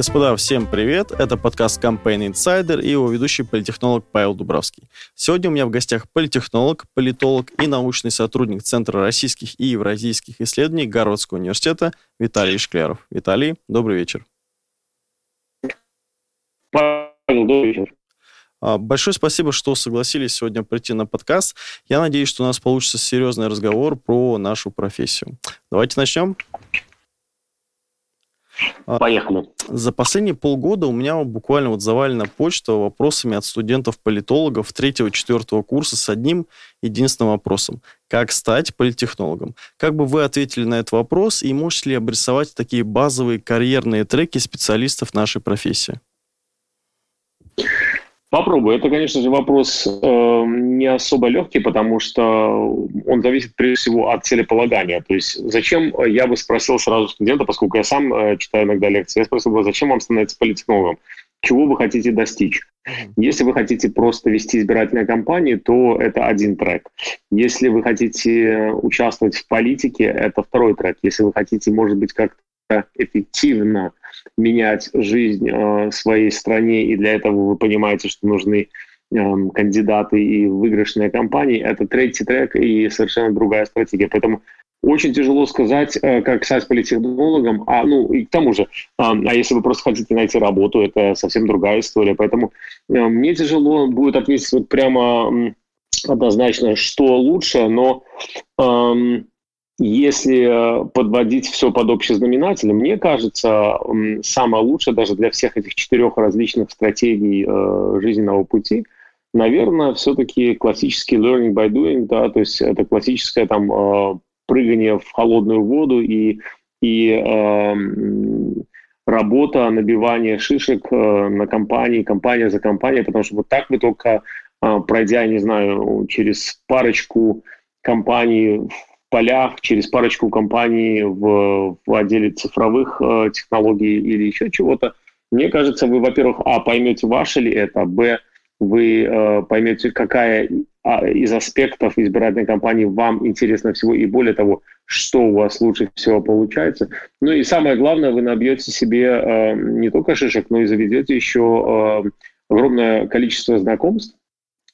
Господа, всем привет! Это подкаст Campaign Insider и его ведущий политехнолог Павел Дубравский. Сегодня у меня в гостях политехнолог, политолог и научный сотрудник Центра российских и евразийских исследований Гарвардского университета Виталий Шкляров. Виталий, добрый вечер. Павел, добрый вечер. А, большое спасибо, что согласились сегодня прийти на подкаст. Я надеюсь, что у нас получится серьезный разговор про нашу профессию. Давайте начнем. А, Поехали. За последние полгода у меня буквально вот завалена почта вопросами от студентов-политологов третьего-четвертого курса с одним единственным вопросом. Как стать политехнологом? Как бы вы ответили на этот вопрос и можете ли обрисовать такие базовые карьерные треки специалистов нашей профессии? Попробую. Это, конечно же, вопрос э, не особо легкий, потому что он зависит прежде всего от целеполагания. То есть зачем, я бы спросил сразу студента, поскольку я сам э, читаю иногда лекции, я спросил бы, зачем вам становиться политтехнологом? Чего вы хотите достичь? Если вы хотите просто вести избирательные кампании, то это один трек. Если вы хотите участвовать в политике, это второй трек. Если вы хотите, может быть, как-то эффективно менять жизнь э, своей стране, и для этого вы понимаете, что нужны э, кандидаты и выигрышные кампании, это третий трек и совершенно другая стратегия. Поэтому очень тяжело сказать, э, как стать политтехнологом, а, ну, и к тому же, а, а если вы просто хотите найти работу, это совсем другая история. Поэтому э, мне тяжело будет ответить вот прямо однозначно, что лучше, но эм, если э, подводить все под общий знаменатель, мне кажется, самое лучшее даже для всех этих четырех различных стратегий э, жизненного пути, наверное, все-таки классический learning by doing, да, то есть это классическое там э, прыгание в холодную воду и, и работа, набивание шишек на компании, компания за компанией, потому что вот так вы только, пройдя, не знаю, через парочку компаний полях, через парочку компаний в, в отделе цифровых э, технологий или еще чего-то, мне кажется, вы, во-первых, а, поймете, ваше ли это, б, вы э, поймете, какая а, из аспектов избирательной кампании вам интересно всего, и более того, что у вас лучше всего получается. Ну и самое главное, вы набьете себе э, не только шишек, но и заведете еще э, огромное количество знакомств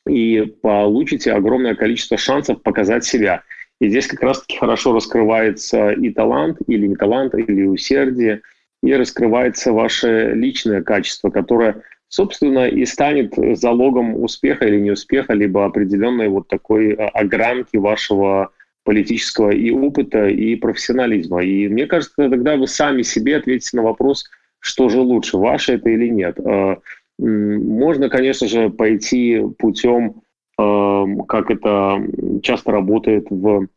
и получите огромное количество шансов показать себя – и здесь как раз-таки хорошо раскрывается и талант, или не талант, или усердие, и раскрывается ваше личное качество, которое, собственно, и станет залогом успеха или неуспеха, либо определенной вот такой а, огранки вашего политического и опыта, и профессионализма. И мне кажется, тогда вы сами себе ответите на вопрос, что же лучше, ваше это или нет. А, можно, конечно же, пойти путем как это часто работает в,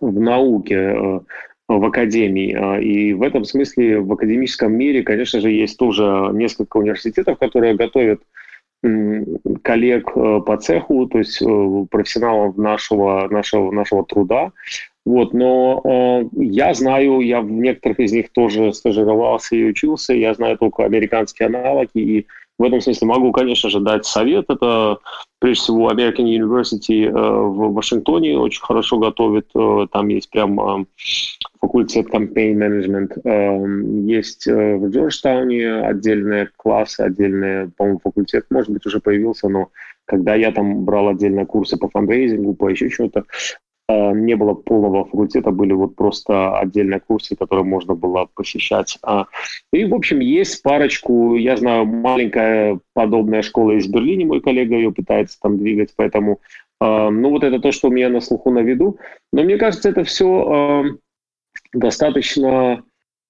в науке, э, в академии. Э, и в этом смысле в академическом мире, конечно же, есть тоже несколько университетов, которые готовят коллег э, по цеху, то есть профессионалов нашего, нашего, нашего труда. Вот, но э, я знаю, я в некоторых из них тоже стажировался и учился, я знаю только американские аналоги, и в этом смысле могу, конечно же, дать совет. Это, прежде всего, American University э, в Вашингтоне очень хорошо готовит. Э, там есть прям э, факультет campaign management. Есть в Джорджтауне отдельные классы, отдельные, по-моему, факультет, может быть, уже появился, но когда я там брал отдельные курсы по фандрейзингу, по еще чему-то, не было полного факультета, были вот просто отдельные курсы, которые можно было посещать. А, и, в общем, есть парочку, я знаю, маленькая подобная школа из Берлина, мой коллега ее пытается там двигать, поэтому, э, ну, вот это то, что у меня на слуху на виду. Но мне кажется, это все э, достаточно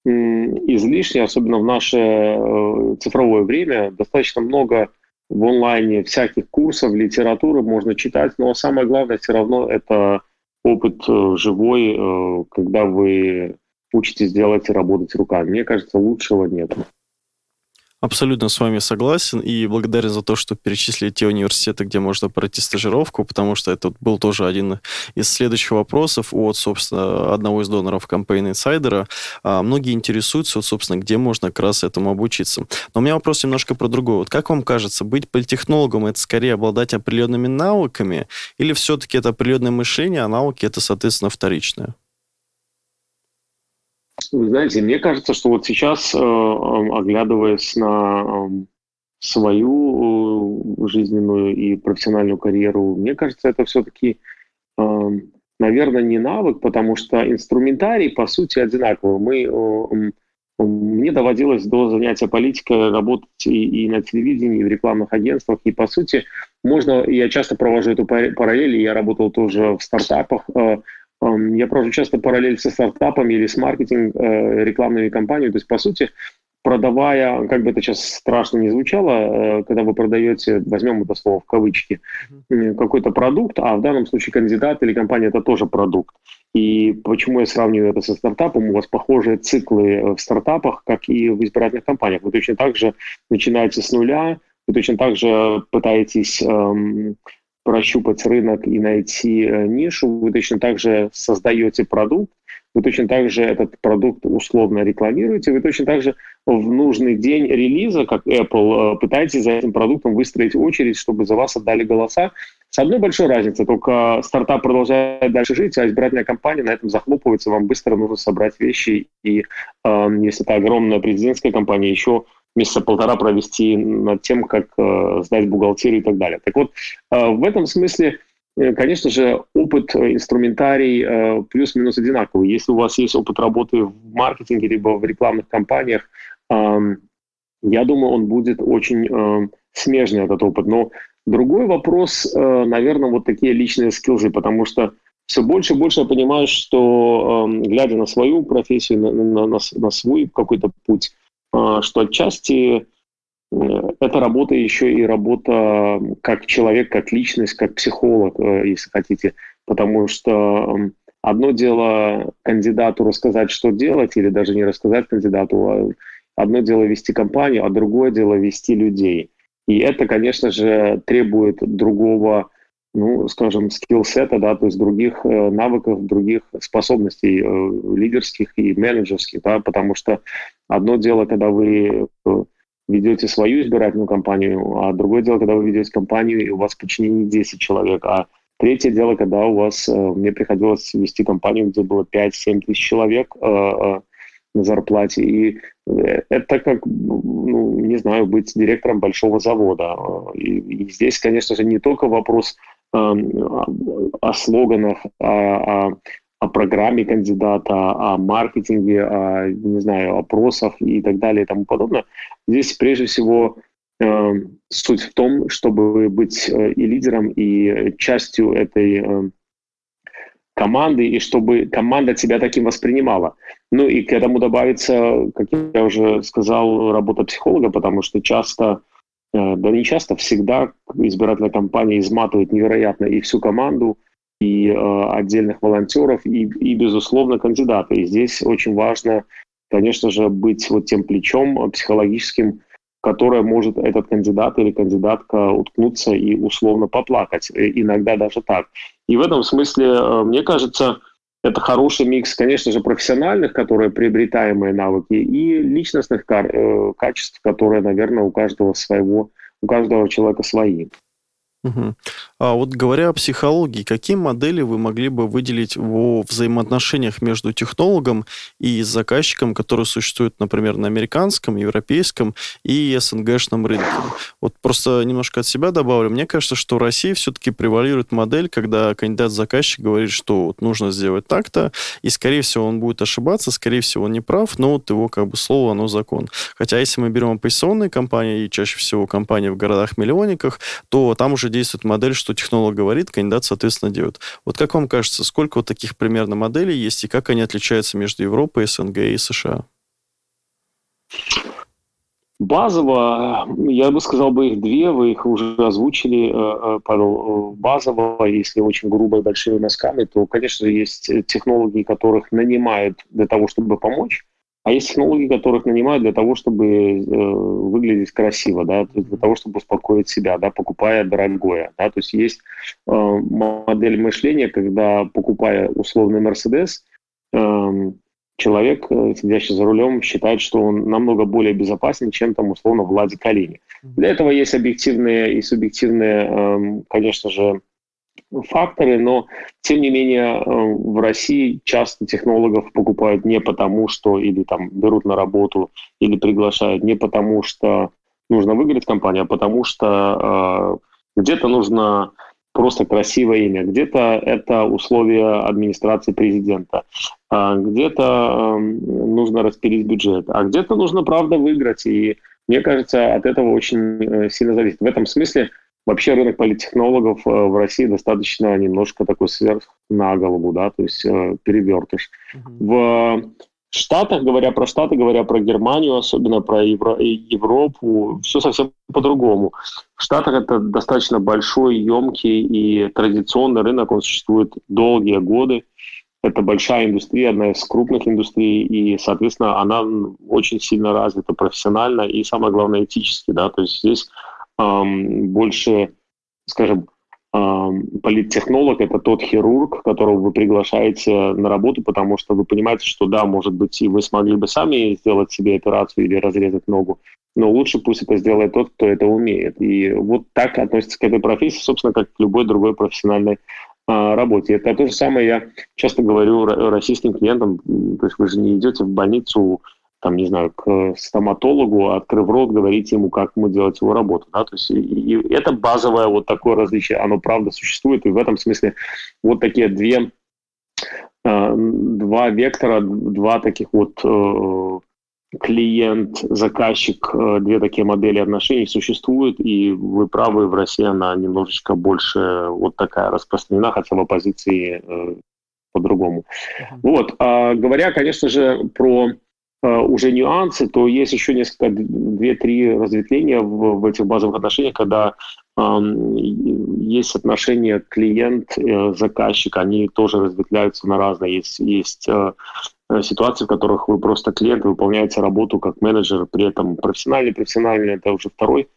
излишне, особенно в наше цифровое время, достаточно много в онлайне всяких курсов, литературы можно читать, но самое главное все равно это опыт э, живой, э, когда вы учитесь делать и работать руками. Мне кажется, лучшего нет. Абсолютно с вами согласен и благодарен за то, что перечислили те университеты, где можно пройти стажировку, потому что это был тоже один из следующих вопросов от, собственно, одного из доноров Campaign Insider. А, многие интересуются, вот, собственно, где можно как раз этому обучиться. Но у меня вопрос немножко про другое. Вот как вам кажется, быть политехнологом – это скорее обладать определенными навыками или все-таки это определенное мышление, а науки – это, соответственно, вторичное? Вы знаете, мне кажется, что вот сейчас, оглядываясь на свою жизненную и профессиональную карьеру, мне кажется, это все-таки, наверное, не навык, потому что инструментарий, по сути, одинаковый. Мы мне доводилось до занятия политикой работать и, и на телевидении, и в рекламных агентствах. И, по сути, можно... Я часто провожу эту параллель, я работал тоже в стартапах. Э, я провожу часто параллель со стартапами или с маркетинг э, рекламными компаниями. То есть, по сути, продавая, как бы это сейчас страшно не звучало, э, когда вы продаете, возьмем это слово в кавычки, какой-то продукт, а в данном случае кандидат или компания это тоже продукт. И почему я сравниваю это со стартапом? У вас похожие циклы в стартапах, как и в избирательных компаниях. Вы точно так же начинаете с нуля, вы точно так же пытаетесь эм, прощупать рынок и найти э, нишу, вы точно так же создаете продукт, вы точно так же этот продукт условно рекламируете, вы точно так же в нужный день релиза, как Apple, э, пытаетесь за этим продуктом выстроить очередь, чтобы за вас отдали голоса. С одной большой разницей, только стартап продолжает дальше жить, а избирательная кампания на этом захлопывается, вам быстро нужно собрать вещи, и э, если это огромная президентская кампания, еще месяца полтора провести над тем, как э, сдать бухгалтерию и так далее. Так вот, э, в этом смысле Э, конечно же, опыт, э, инструментарий э, плюс-минус одинаковый. Если у вас есть опыт работы в маркетинге либо в рекламных кампаниях, я думаю, он будет очень смежный этот опыт. Но другой вопрос, наверное, вот такие личные скиллзы, потому что все больше и больше я понимаю, что, глядя на свою профессию, на, на, на, на свой какой-то путь, что отчасти это работа еще и работа как человек, как личность, как психолог, э, если хотите. Потому что одно дело кандидату рассказать, что делать, или даже не рассказать кандидату, а одно дело вести компанию, а другое дело вести людей. И это, конечно же, требует другого, ну, скажем, скилл-сета, да, то есть других э, навыков, других способностей э, лидерских и менеджерских, да, потому что одно дело, когда вы ведете свою избирательную кампанию, а другое дело, когда вы ведете компанию, и у вас в подчинении 10 человек, а третье дело, когда у вас, э, мне приходилось вести компанию, где было 5-7 тысяч человек э, э, на зарплате, и это как, ну, не знаю, быть директором большого завода. И, и здесь, конечно же, не только вопрос э, о слоганах, а, о, о программе кандидата, о маркетинге, о, не знаю, опросах и так далее и тому подобное. Здесь прежде всего э, суть в том, чтобы быть э, и лидером, и частью этой э, команды, и чтобы команда тебя таким воспринимала. Ну и к этому добавится, как я уже сказал, работа психолога, потому что часто, да не часто, всегда избирательная кампания изматывает невероятно и всю команду, и э, отдельных волонтеров, и, и, безусловно, кандидата. И здесь очень важно, конечно же, быть вот тем плечом психологическим, которое может этот кандидат или кандидатка уткнуться и условно поплакать, и иногда даже так. И в этом смысле, э, мне кажется, это хороший микс, конечно же, профессиональных, которые приобретаемые навыки, и личностных э, качеств, которые, наверное, у каждого своего, у каждого человека свои. Угу. А вот говоря о психологии, какие модели вы могли бы выделить во взаимоотношениях между технологом и заказчиком, которые существуют, например, на американском, европейском и СНГшном рынке? Вот просто немножко от себя добавлю. Мне кажется, что в России все-таки превалирует модель, когда кандидат-заказчик говорит, что вот нужно сделать так-то, и, скорее всего, он будет ошибаться, скорее всего, он не прав, но вот его как бы слово, оно закон. Хотя если мы берем оппозиционные компании, и чаще всего компании в городах-миллионниках, то там уже действует модель, что технолог говорит, кандидат, соответственно, делает. Вот как вам кажется, сколько вот таких примерно моделей есть и как они отличаются между Европой, СНГ и США? Базово, я бы сказал бы их две, вы их уже озвучили, э, э, Павел. Базово, если очень грубо и большими мазками, то, конечно, есть технологии, которых нанимают для того, чтобы помочь. А есть технологии, которых нанимают для того, чтобы э, выглядеть красиво, да, для того, чтобы успокоить себя, да, покупая дорогое. Да, то есть есть э, модель мышления, когда, покупая условный Мерседес, э, человек, сидящий за рулем, считает, что он намного более безопасен, чем там условно Влади Калини. Для этого есть объективные и субъективные, э, конечно же, факторы, но тем не менее в России часто технологов покупают не потому, что или там берут на работу или приглашают не потому, что нужно выиграть компанию, а потому что где-то нужно просто красивое имя, где-то это условия администрации президента, а где-то нужно распилить бюджет, а где-то нужно, правда, выиграть. И мне кажется, от этого очень э, сильно зависит. В этом смысле вообще рынок политтехнологов э, в России достаточно немножко такой сверх на голову, да, то есть э, перевертыш. В Штатах, говоря про Штаты, говоря про Германию, особенно про Евро, Европу, все совсем по-другому. В Штатах это достаточно большой, емкий и традиционный рынок, он существует долгие годы. Это большая индустрия, одна из крупных индустрий, и, соответственно, она очень сильно развита профессионально и, самое главное, этически. Да? То есть здесь больше, скажем, политтехнолог – это тот хирург, которого вы приглашаете на работу, потому что вы понимаете, что да, может быть, и вы смогли бы сами сделать себе операцию или разрезать ногу, но лучше пусть это сделает тот, кто это умеет. И вот так относится к этой профессии, собственно, как к любой другой профессиональной а, работе. Это то же самое я часто говорю российским клиентам, то есть вы же не идете в больницу там, не знаю, к стоматологу, открыв рот, говорить ему, как ему делать его работу. Да? То есть и, и это базовое вот такое различие, оно правда существует, и в этом смысле вот такие две, э, два вектора, два таких вот э, клиент, заказчик, э, две такие модели отношений существуют, и вы правы, в России она немножечко больше вот такая распространена, хотя в оппозиции э, по-другому. Uh-huh. Вот, а, говоря, конечно же, про Э, уже нюансы, то есть еще несколько, две-три разветвления в, в этих базовых отношениях, когда э, есть отношения клиент-заказчик, они тоже разветвляются на разные. Есть, есть э, ситуации, в которых вы просто клиент, выполняете работу как менеджер, при этом профессиональный, профессиональный, это уже второй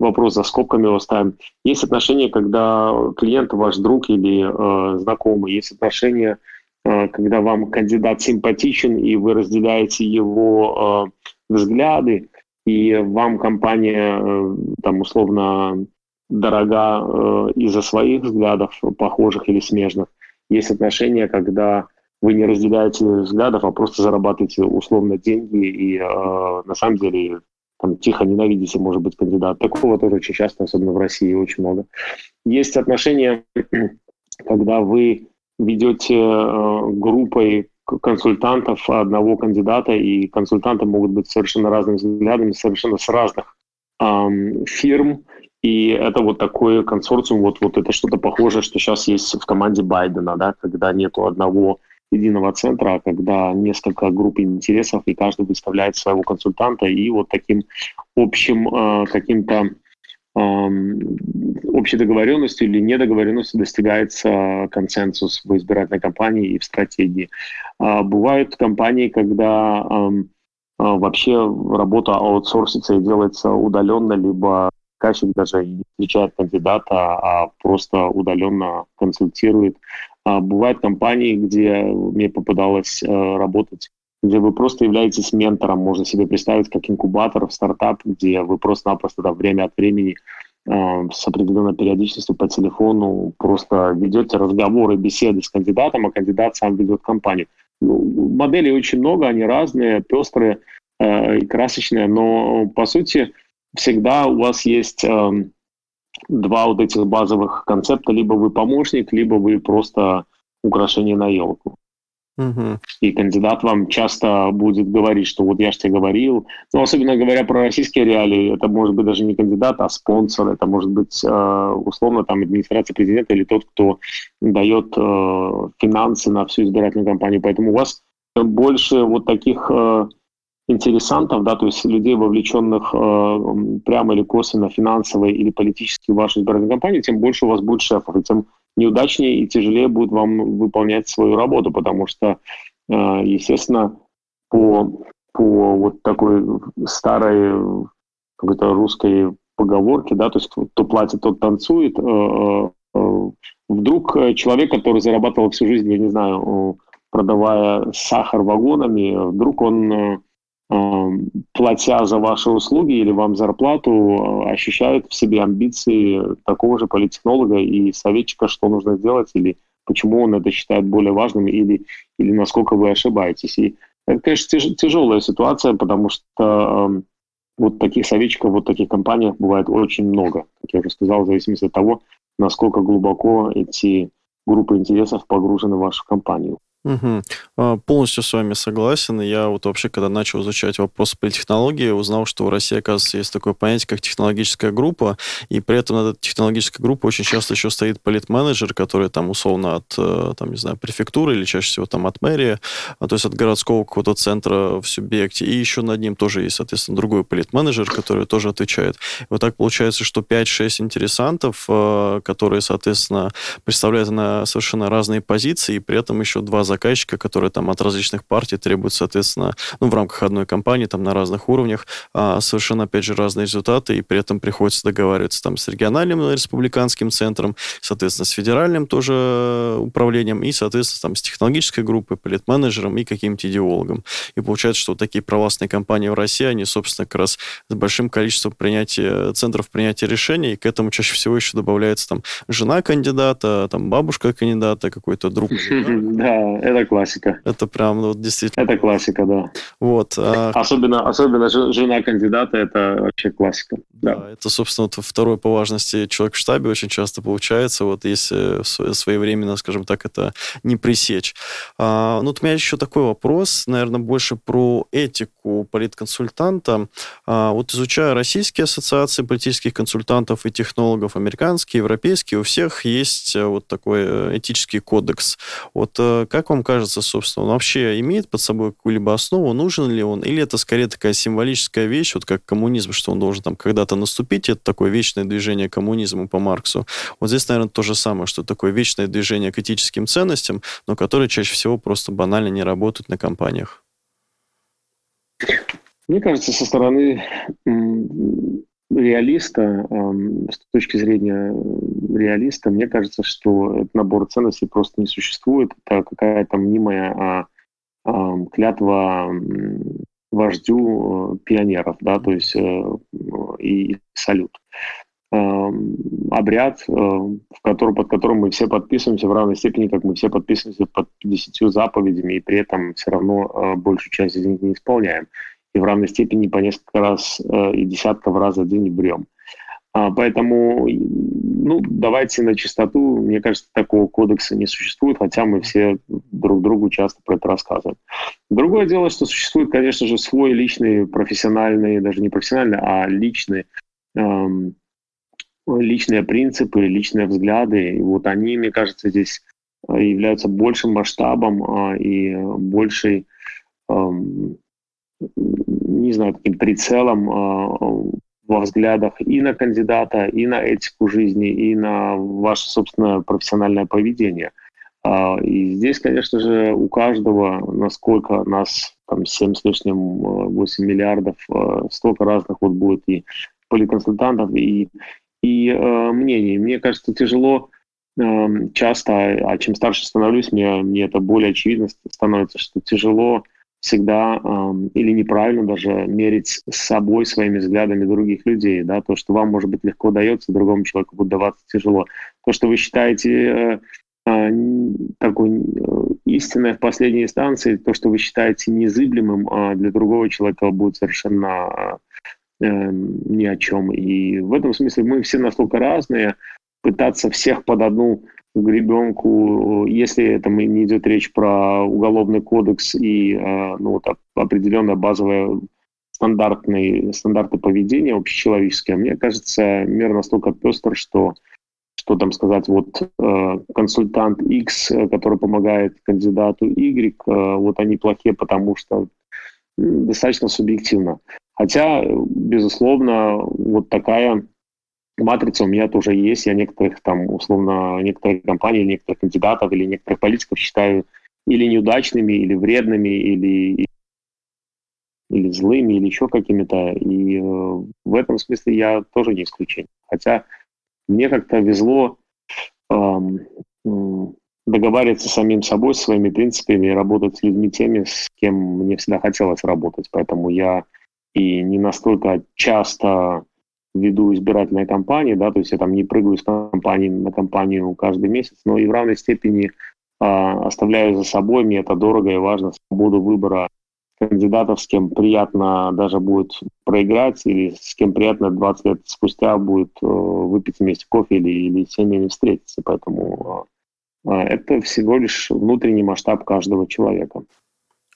вопрос, за скобками его ставим. Есть отношения, когда клиент ваш друг или э, знакомый, есть отношения Э, когда вам кандидат симпатичен, и вы разделяете его э, взгляды, и вам компания э, там условно дорога из-за своих взглядов, похожих или смежных. Есть отношения, когда вы не разделяете взглядов, а просто зарабатываете условно деньги и э, на самом деле там, тихо ненавидите, может быть, кандидат. Такого тоже очень часто, особенно в России, очень много. Есть отношения, когда вы ведете э, группой консультантов одного кандидата, и консультанты могут быть совершенно разными взглядами, совершенно с разных эм, фирм, и это вот такой консорциум, вот, вот это что-то похожее, что сейчас есть в команде Байдена, да, когда нету одного единого центра, а когда несколько групп интересов, и каждый выставляет своего консультанта, и вот таким общим э, каким-то общей договоренностью или недоговоренностью достигается консенсус в избирательной кампании и в стратегии. А, бывают компании, когда а, вообще работа аутсорсится и делается удаленно, либо заказчик даже не встречает кандидата, а просто удаленно консультирует. А, бывают компании, где мне попадалось работать где вы просто являетесь ментором, можно себе представить как инкубатор стартап, где вы просто-напросто да, время от времени э, с определенной периодичностью по телефону просто ведете разговоры, беседы с кандидатом, а кандидат сам ведет компанию. Ну, моделей очень много, они разные, пестрые э, и красочные, но по сути всегда у вас есть э, два вот этих базовых концепта, либо вы помощник, либо вы просто украшение на елку. И кандидат вам часто будет говорить, что вот я же тебе говорил. Но особенно говоря про российские реалии, это может быть даже не кандидат, а спонсор. Это может быть э, условно там администрация президента или тот, кто дает э, финансы на всю избирательную кампанию. Поэтому у вас больше вот таких э, интересантов, да, то есть людей, вовлеченных прямо или косвенно финансово или политически в вашу избирательную кампанию, тем больше у вас будет шефов, и тем неудачнее и тяжелее будет вам выполнять свою работу, потому что, э, естественно, по, по вот такой старой какой-то русской поговорке, да, то есть кто платит, тот танцует, э, э, вдруг человек, который зарабатывал всю жизнь, я не знаю, продавая сахар вагонами, вдруг он платя за ваши услуги или вам зарплату, ощущают в себе амбиции такого же политтехнолога и советчика, что нужно сделать, или почему он это считает более важным, или, или насколько вы ошибаетесь. И это, конечно, тяж, тяжелая ситуация, потому что вот таких советчиков, вот таких компаниях бывает очень много, как я уже сказал, в зависимости от того, насколько глубоко эти группы интересов погружены в вашу компанию. Угу. Полностью с вами согласен. Я вот вообще, когда начал изучать вопросы политтехнологии, узнал, что в России, оказывается, есть такое понятие, как технологическая группа, и при этом над этой технологической группой очень часто еще стоит политменеджер, который там условно от, э, там, не знаю, префектуры или чаще всего там от мэрии, а, то есть от городского какого-то центра в субъекте, и еще над ним тоже есть, соответственно, другой политменеджер, который тоже отвечает. И вот так получается, что 5-6 интересантов, э, которые, соответственно, представляют на совершенно разные позиции, и при этом еще два заказчика, которые там от различных партий требуют, соответственно, ну, в рамках одной компании, там на разных уровнях, а, совершенно, опять же, разные результаты, и при этом приходится договариваться там с региональным республиканским центром, соответственно, с федеральным тоже управлением, и, соответственно, там с технологической группой, политменеджером и каким-то идеологом. И получается, что вот такие провластные компании в России, они, собственно, как раз с большим количеством принятия, центров принятия решений, и к этому чаще всего еще добавляется там жена кандидата, там бабушка кандидата, какой-то друг. Да, это классика. Это прям ну, действительно. Это классика, да. Вот. А... Особенно, особенно жена кандидата, это вообще классика. Да, да это, собственно, вот второй по важности человек в штабе очень часто получается, вот если своевременно, скажем так, это не пресечь. А, ну, вот у меня еще такой вопрос, наверное, больше про этику политконсультанта. А, вот изучая российские ассоциации политических консультантов и технологов, американские, европейские, у всех есть э, вот такой э, этический кодекс. Вот э, как вам кажется, собственно, он вообще имеет под собой какую-либо основу, нужен ли он, или это скорее такая символическая вещь, вот как коммунизм, что он должен там когда-то наступить, это такое вечное движение коммунизму по Марксу. Вот здесь, наверное, то же самое, что такое вечное движение к этическим ценностям, но которые чаще всего просто банально не работают на компаниях. Мне кажется, со стороны реалиста, с точки зрения реалиста, мне кажется, что этот набор ценностей просто не существует. Это какая-то мнимая а, а, клятва вождю э, пионеров, да, то есть э, и салют. Обряд, э, в который, под которым мы все подписываемся в равной степени, как мы все подписываемся под десятью заповедями, и при этом все равно большую часть из них не исполняем и в равной степени по несколько раз э, и десятков раз в день брем. А, поэтому, ну, давайте на чистоту. Мне кажется, такого кодекса не существует, хотя мы все друг другу часто про это рассказываем. Другое дело, что существует, конечно же, свой личный, профессиональный, даже не профессиональный, а личный, эм, личные принципы, личные взгляды. И вот они, мне кажется, здесь э, являются большим масштабом э, и большей эм, не знаю, таким прицелом а, во взглядах и на кандидата, и на этику жизни, и на ваше собственное профессиональное поведение. А, и здесь, конечно же, у каждого, насколько нас там 7 с лишним, 8 миллиардов, столько разных вот будет и поликонсультантов, и, и мнений. Мне кажется, тяжело часто, а чем старше становлюсь, мне, мне это более очевидно становится, что тяжело всегда э, или неправильно даже мерить с собой своими взглядами других людей. Да? То, что вам, может быть, легко дается, другому человеку будет даваться тяжело. То, что вы считаете э, э, такой э, истинной в последней инстанции, то, что вы считаете незыблемым, э, для другого человека будет совершенно э, ни о чем. И в этом смысле мы все настолько разные, пытаться всех под одну гребенку, если это не идет речь про уголовный кодекс и э, ну, вот, определенная базовая стандартные, стандарты поведения общечеловеческие, мне кажется, мир настолько пестр, что что там сказать, вот э, консультант X, который помогает кандидату Y, э, вот они плохие, потому что достаточно субъективно. Хотя, безусловно, вот такая матрица у меня тоже есть. Я некоторых там, условно, некоторые компании, некоторых кандидатов или некоторых политиков считаю или неудачными, или вредными, или, или злыми, или еще какими-то. И э, в этом смысле я тоже не исключение. Хотя мне как-то везло, эм, договариваться с самим собой, своими принципами работать с людьми теми, с кем мне всегда хотелось работать. Поэтому я и не настолько часто веду избирательные кампании, да, то есть я там не прыгаю с компании на компанию каждый месяц, но и в равной степени э, оставляю за собой, мне это дорого и важно, свободу выбора кандидатов, с кем приятно даже будет проиграть, или с кем приятно 20 лет спустя будет э, выпить вместе кофе или, или с семьями встретиться. Поэтому э, это всего лишь внутренний масштаб каждого человека.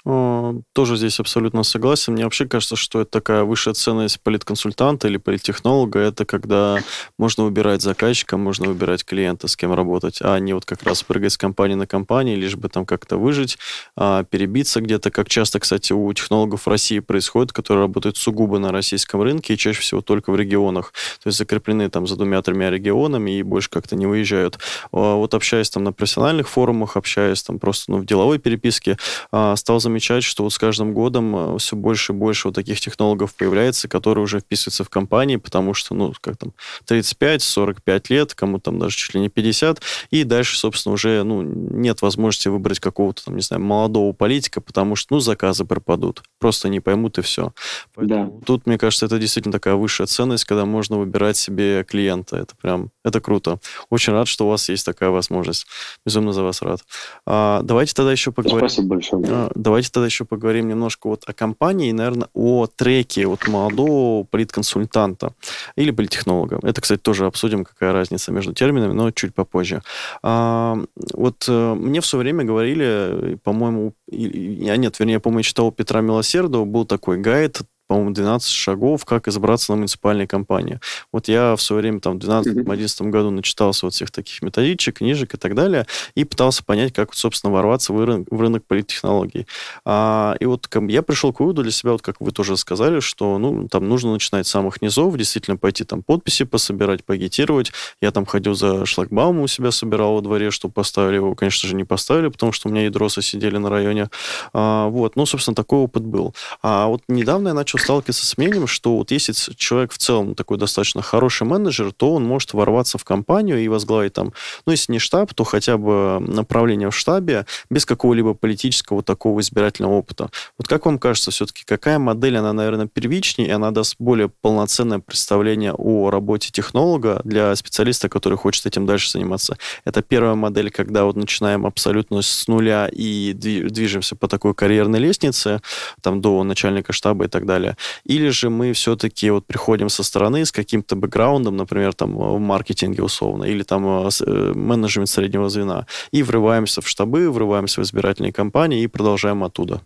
Тоже здесь абсолютно согласен. Мне вообще кажется, что это такая высшая ценность политконсультанта или политтехнолога. Это когда можно выбирать заказчика, можно выбирать клиента, с кем работать, а не вот как раз прыгать с компании на компании, лишь бы там как-то выжить, а, перебиться где-то, как часто, кстати, у технологов России происходит, которые работают сугубо на российском рынке и чаще всего только в регионах. То есть закреплены там за двумя-тремя регионами и больше как-то не выезжают. А, вот общаясь там на профессиональных форумах, общаясь там просто ну, в деловой переписке, а, стал замечать замечать, что вот с каждым годом э, все больше и больше вот таких технологов появляется, которые уже вписываются в компании, потому что, ну, как там, 35-45 лет, кому там даже чуть ли не 50, и дальше, собственно, уже, ну, нет возможности выбрать какого-то, там, не знаю, молодого политика, потому что, ну, заказы пропадут, просто не поймут и все. Поэтому да. тут, мне кажется, это действительно такая высшая ценность, когда можно выбирать себе клиента. Это прям, это круто. Очень рад, что у вас есть такая возможность. Безумно за вас рад. А, давайте тогда еще поговорим. Спасибо большое. А, давайте Давайте тогда еще поговорим немножко вот о компании наверное, о треке вот молодого политконсультанта или политтехнолога. Это, кстати, тоже обсудим, какая разница между терминами, но чуть попозже. А, вот э, мне в свое время говорили, по-моему, я нет, вернее, я, по-моему, читал Петра Милосердова, был такой гайд по-моему, 12 шагов, как избраться на муниципальной компании. Вот я в свое время, там, в 2012-2011 году начитался вот всех таких методичек, книжек и так далее, и пытался понять, как, собственно, ворваться в рынок, в рынок политтехнологий. А, и вот я пришел к выводу для себя, вот как вы тоже сказали, что, ну, там нужно начинать с самых низов, действительно пойти там подписи пособирать, пагитировать. Я там ходил за шлагбаумом у себя собирал во дворе, чтобы поставили его, конечно же, не поставили, потому что у меня ядросы сидели на районе. А, вот, ну, собственно, такой опыт был. А вот недавно я начал начал сталкиваться с мнением, что вот если человек в целом такой достаточно хороший менеджер, то он может ворваться в компанию и возглавить там, ну, если не штаб, то хотя бы направление в штабе без какого-либо политического такого избирательного опыта. Вот как вам кажется, все-таки какая модель, она, наверное, первичнее, и она даст более полноценное представление о работе технолога для специалиста, который хочет этим дальше заниматься? Это первая модель, когда вот начинаем абсолютно с нуля и движемся по такой карьерной лестнице, там, до начальника штаба и так далее далее. Или же мы все-таки вот приходим со стороны с каким-то бэкграундом, например, там в маркетинге условно, или там э, э, менеджмент среднего звена, и врываемся в штабы, врываемся в избирательные кампании и продолжаем оттуда.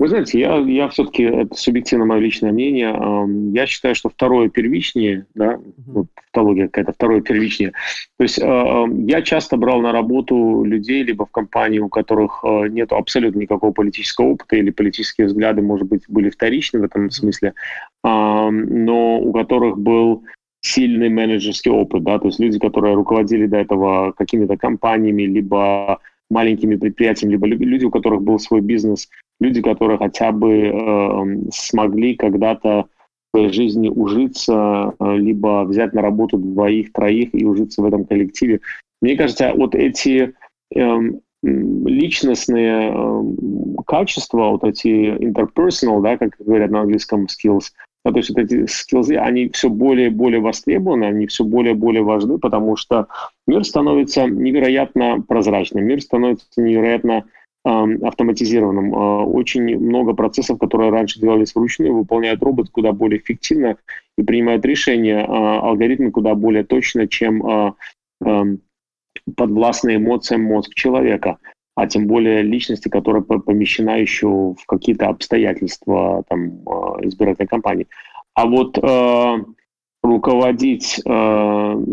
Вы знаете, я, я все-таки, это субъективно мое личное мнение, я считаю, что второе первичнее, да, вот тавтология какая-то, второе первичнее. То есть я часто брал на работу людей либо в компании, у которых э, нет абсолютно никакого политического опыта или политические взгляды, может быть, были вторичны в этом смысле, но у которых был сильный менеджерский опыт, да, то есть люди, которые руководили до этого какими-то компаниями, либо маленькими предприятиями, либо люди, у которых был свой бизнес, люди, которые хотя бы э, смогли когда-то в своей жизни ужиться, э, либо взять на работу двоих-троих и ужиться в этом коллективе. Мне кажется, вот эти э, личностные э, качества, вот эти interpersonal, да, как говорят на английском skills, да, то есть вот эти скиллзы, они все более и более востребованы, они все более и более важны, потому что мир становится невероятно прозрачным, мир становится невероятно автоматизированным. А, очень много процессов, которые раньше делались вручную, выполняют робот куда более эффективно и принимают решения, а, алгоритмы куда более точно, чем а, подвластные эмоциям мозг человека, а тем более личности, которая помещена еще в какие-то обстоятельства там, избирательной кампании. А вот руководить э,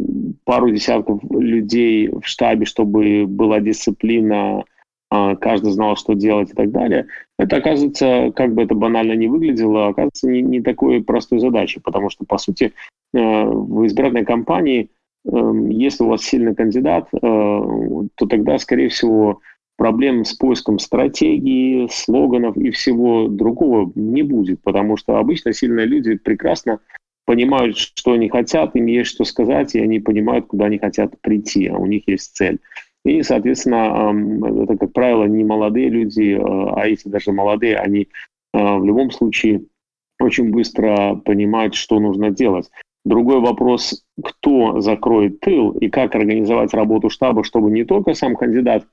пару десятков людей в штабе, чтобы была дисциплина, а, каждый знал, что делать и так далее. Это, оказывается, как бы это банально не выглядело, оказывается, не, не такой простой задачей, потому что, по сути, э, в избирательной кампании, эм, если у вас сильный кандидат, э, то тогда, скорее всего, проблем с поиском стратегии, слоганов и всего другого не будет, потому что обычно сильные люди прекрасно понимают, что они хотят, им есть что сказать, и они понимают, куда они хотят прийти, а у них есть цель. И, соответственно, это, как правило, не молодые люди, а эти даже молодые, они в любом случае очень быстро понимают, что нужно делать. Другой вопрос, кто закроет тыл и как организовать работу штаба, чтобы не только сам кандидат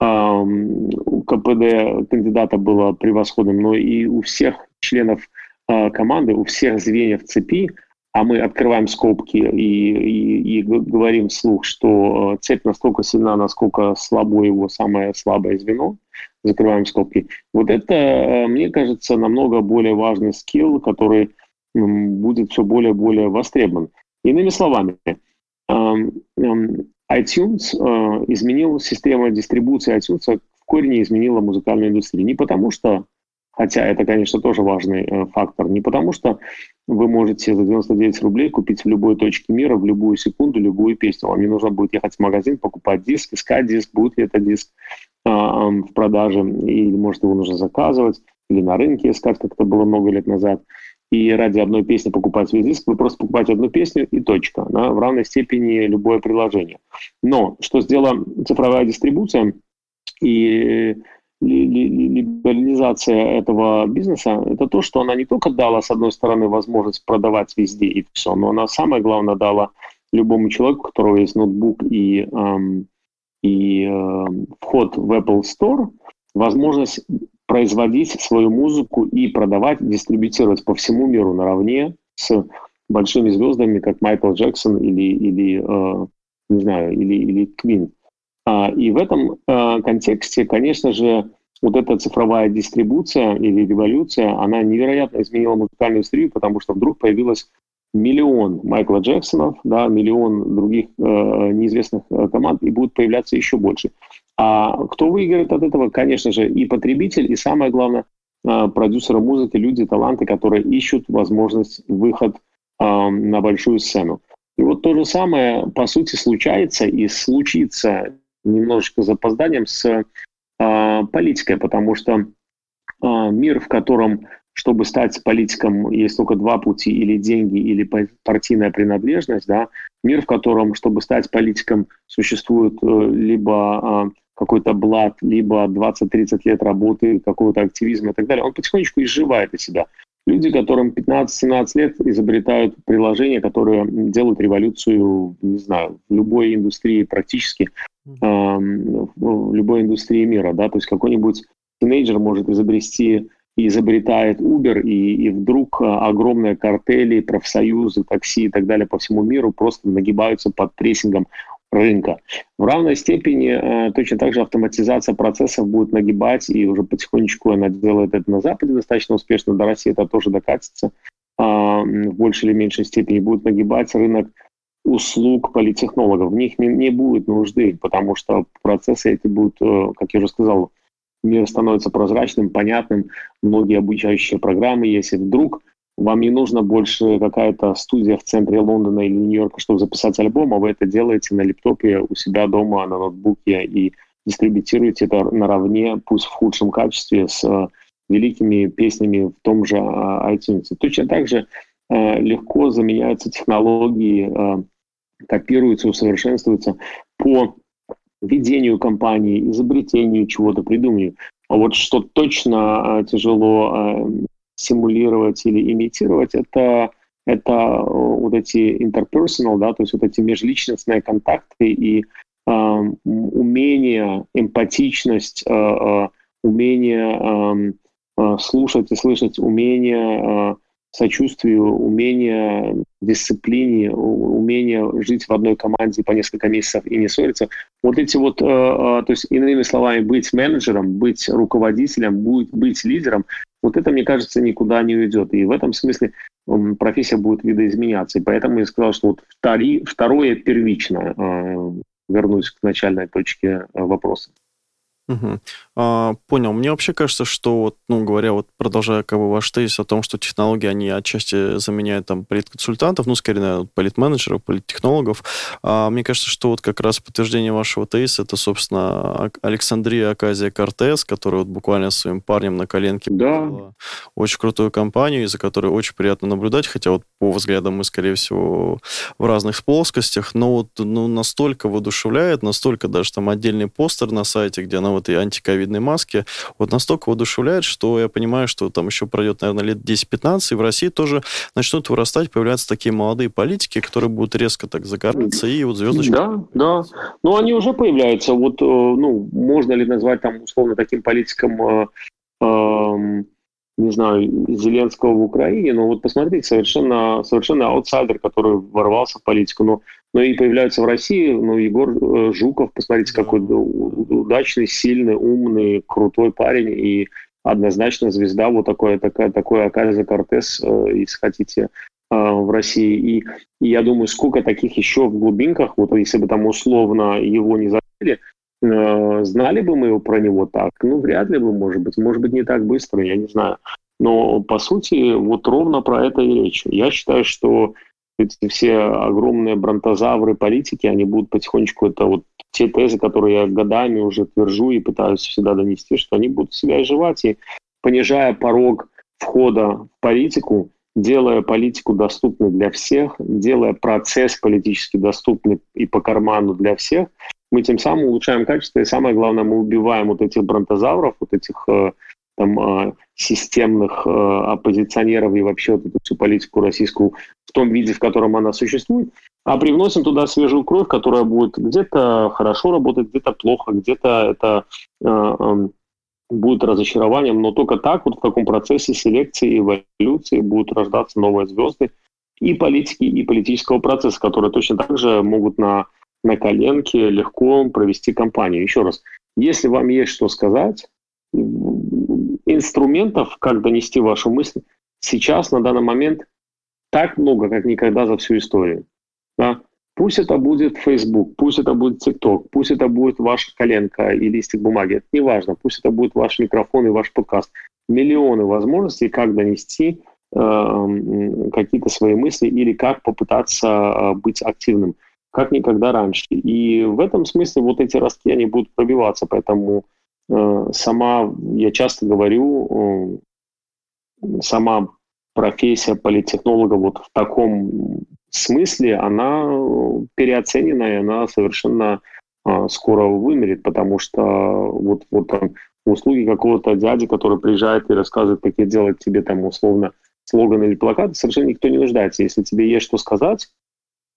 у КПД кандидата было превосходным, но и у всех членов команды, у всех звеньев цепи, а мы открываем скобки и, и, и говорим вслух, что а, цепь настолько сильна, насколько слабо его самое слабое звено, закрываем скобки. Вот это, а, мне кажется, намного более важный скилл, который будет все более и более востребован. Иными словами, iTunes э, изменил систему дистрибуции iTunes, в корне изменила музыкальную индустрию. Не потому что, хотя это, конечно, тоже важный э, фактор, не потому что вы можете за 99 рублей купить в любой точке мира, в любую секунду, любую песню. Вам не нужно будет ехать в магазин, покупать диск, искать диск, будет ли это диск э, в продаже, или, может, его нужно заказывать, или на рынке искать, как это было много лет назад и ради одной песни покупать весь диск, вы просто покупаете одну песню и точка. Да, в равной степени любое приложение. Но что сделала цифровая дистрибуция и либерализация этого бизнеса, это то, что она не только дала, с одной стороны, возможность продавать везде и все, но она самое главное дала любому человеку, у которого есть ноутбук и, эм, и э, вход в Apple Store, возможность производить свою музыку и продавать, дистрибутировать по всему миру наравне с большими звездами, как Майкл Джексон или, или э, не знаю, или, или Квин. А, и в этом э, контексте, конечно же, вот эта цифровая дистрибуция или революция, она невероятно изменила музыкальную индустрию, потому что вдруг появилось миллион Майкла Джексонов, да, миллион других э, неизвестных э, команд, и будут появляться еще больше. А кто выиграет от этого? Конечно же, и потребитель, и самое главное, э, продюсеры музыки, люди, таланты, которые ищут возможность выход э, на большую сцену. И вот то же самое, по сути, случается и случится немножечко с запозданием с э, политикой, потому что э, мир, в котором чтобы стать политиком, есть только два пути, или деньги, или партийная принадлежность, да, мир, в котором, чтобы стать политиком, существует э, либо а, какой-то блат, либо 20-30 лет работы, какого-то активизма и так далее, он потихонечку изживает из себя. Люди, которым 15-17 лет, изобретают приложения, которые делают революцию, не знаю, в любой индустрии практически, в любой индустрии мира, да, то есть какой-нибудь тинейджер может изобрести и изобретает Uber, и, и вдруг а, огромные картели, профсоюзы, такси и так далее по всему миру просто нагибаются под прессингом рынка. В равной степени э, точно так же автоматизация процессов будет нагибать, и уже потихонечку она делает это на Западе достаточно успешно, до России это тоже докатится. В большей или меньшей степени, будет нагибать рынок услуг политтехнологов. В них не, не будет нужды, потому что процессы эти будут, э, как я уже сказал, мир становится прозрачным, понятным, многие обучающие программы, если вдруг вам не нужно больше какая-то студия в центре Лондона или Нью-Йорка, чтобы записать альбом, а вы это делаете на лептопе у себя дома, на ноутбуке и дистрибутируете это наравне, пусть в худшем качестве, с э, великими песнями в том же а, iTunes. Точно так же э, легко заменяются технологии, копируются, усовершенствуются по ведению компании, изобретению чего-то, придуманию. А вот что точно э, тяжело э, симулировать или имитировать, это, это вот эти interpersonal, да, то есть вот эти межличностные контакты и э, умение, эмпатичность, э, умение э, слушать и слышать, умение сочувствию, умение дисциплине, умение жить в одной команде по несколько месяцев и не ссориться. Вот эти вот, э, э, то есть иными словами, быть менеджером, быть руководителем, быть, быть лидером, вот это, мне кажется, никуда не уйдет. И в этом смысле профессия будет видоизменяться. И поэтому я сказал, что вот втори, второе первично, э, вернусь к начальной точке вопроса. Угу. А, понял. Мне вообще кажется, что вот, ну, говоря, вот продолжая как бы ваш тезис о том, что технологии, они отчасти заменяют там политконсультантов, ну, скорее, наверное, политменеджеров, политтехнологов, а, мне кажется, что вот как раз подтверждение вашего тезиса, это, собственно, Александрия Аказия Кортес, которая вот буквально своим парнем на коленке да. очень крутую компанию, из-за которой очень приятно наблюдать, хотя вот по взглядам мы, скорее всего, в разных плоскостях, но вот ну, настолько воодушевляет, настолько даже там отдельный постер на сайте, где она в этой антиковидной маске, вот настолько воодушевляет, что я понимаю, что там еще пройдет, наверное, лет 10-15, и в России тоже начнут вырастать, появляться такие молодые политики, которые будут резко так загораться, и вот звездочки... Да, да. Ну, они уже появляются. Вот, э, ну, можно ли назвать там условно таким политиком э, эм, не знаю, Зеленского в Украине, но вот посмотрите, совершенно, совершенно аутсайдер, который ворвался в политику, но, но и появляется в России, ну, Егор э, Жуков, посмотрите, какой удачный, сильный, умный, крутой парень, и однозначно звезда, вот такой, такая, такой Аказа Кортес, э, если хотите, э, в России. И, и я думаю, сколько таких еще в глубинках, вот если бы там условно его не закрыли, знали бы мы про него так? Ну, вряд ли бы, может быть. Может быть, не так быстро, я не знаю. Но, по сути, вот ровно про это и речь. Я считаю, что эти все огромные бронтозавры политики, они будут потихонечку, это вот те тезы, которые я годами уже твержу и пытаюсь всегда донести, что они будут себя изживать и понижая порог входа в политику, делая политику доступной для всех, делая процесс политически доступный и по карману для всех, мы тем самым улучшаем качество, и самое главное, мы убиваем вот этих бронтозавров, вот этих э, там э, системных э, оппозиционеров и вообще вот эту всю политику российскую в том виде, в котором она существует, а привносим туда свежую кровь, которая будет где-то хорошо работать, где-то плохо, где-то это эм, будет разочарованием, но только так вот в таком процессе селекции, эволюции будут рождаться новые звезды и политики, и политического процесса, которые точно так же могут на на коленке легко провести кампанию. Еще раз, если вам есть что сказать, инструментов, как донести вашу мысль, сейчас на данный момент так много, как никогда за всю историю. Да? Пусть это будет Facebook, пусть это будет TikTok, пусть это будет ваша коленка и листик бумаги, это не важно, пусть это будет ваш микрофон и ваш подкаст. Миллионы возможностей, как донести э, какие-то свои мысли или как попытаться э, быть активным как никогда раньше. И в этом смысле вот эти ростки, они будут пробиваться, поэтому сама, я часто говорю, э, сама профессия политтехнолога вот в таком смысле, она переоценена, и она совершенно э, скоро вымерет, потому что вот, вот там услуги какого-то дяди, который приезжает и рассказывает, как делать тебе там условно слоган или плакат, совершенно никто не нуждается. Если тебе есть что сказать,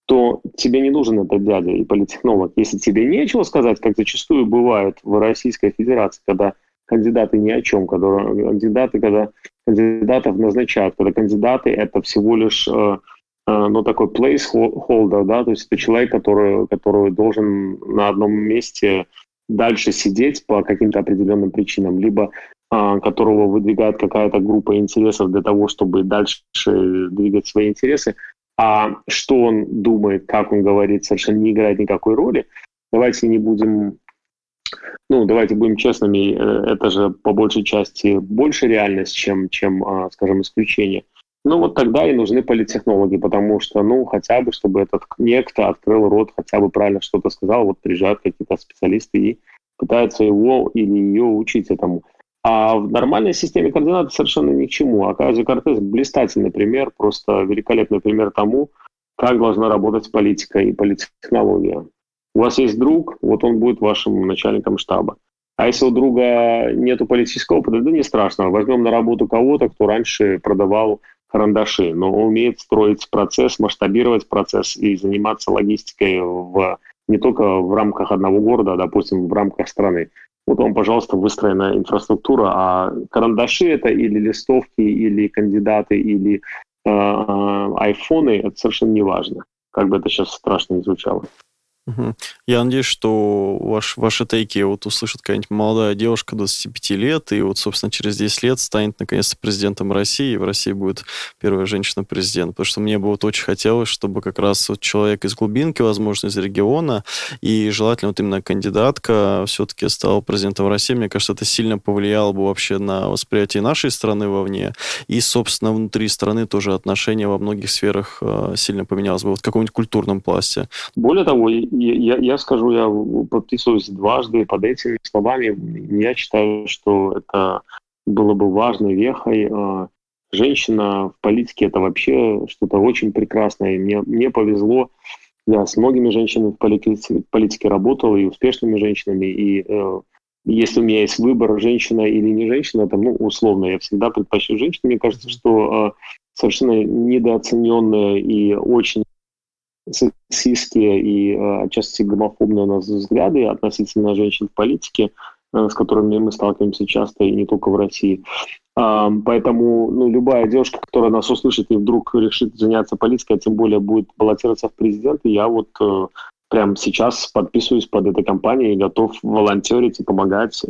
то тебе не нужен этот дядя и политтехнолог. Если тебе нечего сказать, как зачастую бывает в Российской Федерации, когда кандидаты ни о чем, когда кандидаты, когда кандидатов назначают, когда кандидаты это всего лишь э, э, ну, такой placeholder, да, то есть это человек, который, который должен на одном месте дальше сидеть по каким-то определенным причинам, либо э, которого выдвигает какая-то группа интересов для того, чтобы дальше двигать свои интересы, а что он думает, как он говорит, совершенно не играет никакой роли. Давайте не будем, ну, давайте будем честными, э, это же по большей части больше реальность, чем, чем а, скажем, исключение. Ну, вот тогда и нужны политтехнологи, потому что, ну, хотя бы, чтобы этот некто открыл рот, хотя бы правильно что-то сказал, вот приезжают какие-то специалисты и пытаются его или ее учить этому. А в нормальной системе координат совершенно ни к чему. А Кортес – блистательный пример, просто великолепный пример тому, как должна работать политика и политтехнология. У вас есть друг, вот он будет вашим начальником штаба. А если у друга нет политического опыта, да не страшно. Возьмем на работу кого-то, кто раньше продавал карандаши, но умеет строить процесс, масштабировать процесс и заниматься логистикой в, не только в рамках одного города, а, допустим, в рамках страны вот вам, пожалуйста, выстроена инфраструктура, а карандаши это или листовки, или кандидаты, или э, айфоны, это совершенно не важно, как бы это сейчас страшно не звучало. Угу. Я надеюсь, что ваш, ваши тейки вот услышит какая-нибудь молодая девушка 25 лет, и вот, собственно, через 10 лет станет, наконец-то, президентом России, и в России будет первая женщина-президент. Потому что мне бы вот очень хотелось, чтобы как раз вот человек из глубинки, возможно, из региона, и желательно вот именно кандидатка все-таки стала президентом России. Мне кажется, это сильно повлияло бы вообще на восприятие нашей страны вовне, и, собственно, внутри страны тоже отношения во многих сферах э, сильно поменялось бы, вот в каком-нибудь культурном пласте. Более того, я, я скажу, я подписываюсь дважды под этими словами. Я считаю, что это было бы важной вехой. А, женщина в политике – это вообще что-то очень прекрасное. И мне, мне повезло, я с многими женщинами в политике, в политике работал, и успешными женщинами, и э, если у меня есть выбор, женщина или не женщина, там, ну, условно, я всегда предпочту женщину. Мне кажется, что э, совершенно недооцененная и очень сексистские и э, отчасти гомофобные у нас взгляды относительно женщин в политике, э, с которыми мы сталкиваемся часто и не только в России. Поэтому ну, любая девушка, которая нас услышит и вдруг решит заняться политикой, а тем более будет баллотироваться в президенты, я вот э, прямо сейчас подписываюсь под этой компанией и готов волонтерить и помогать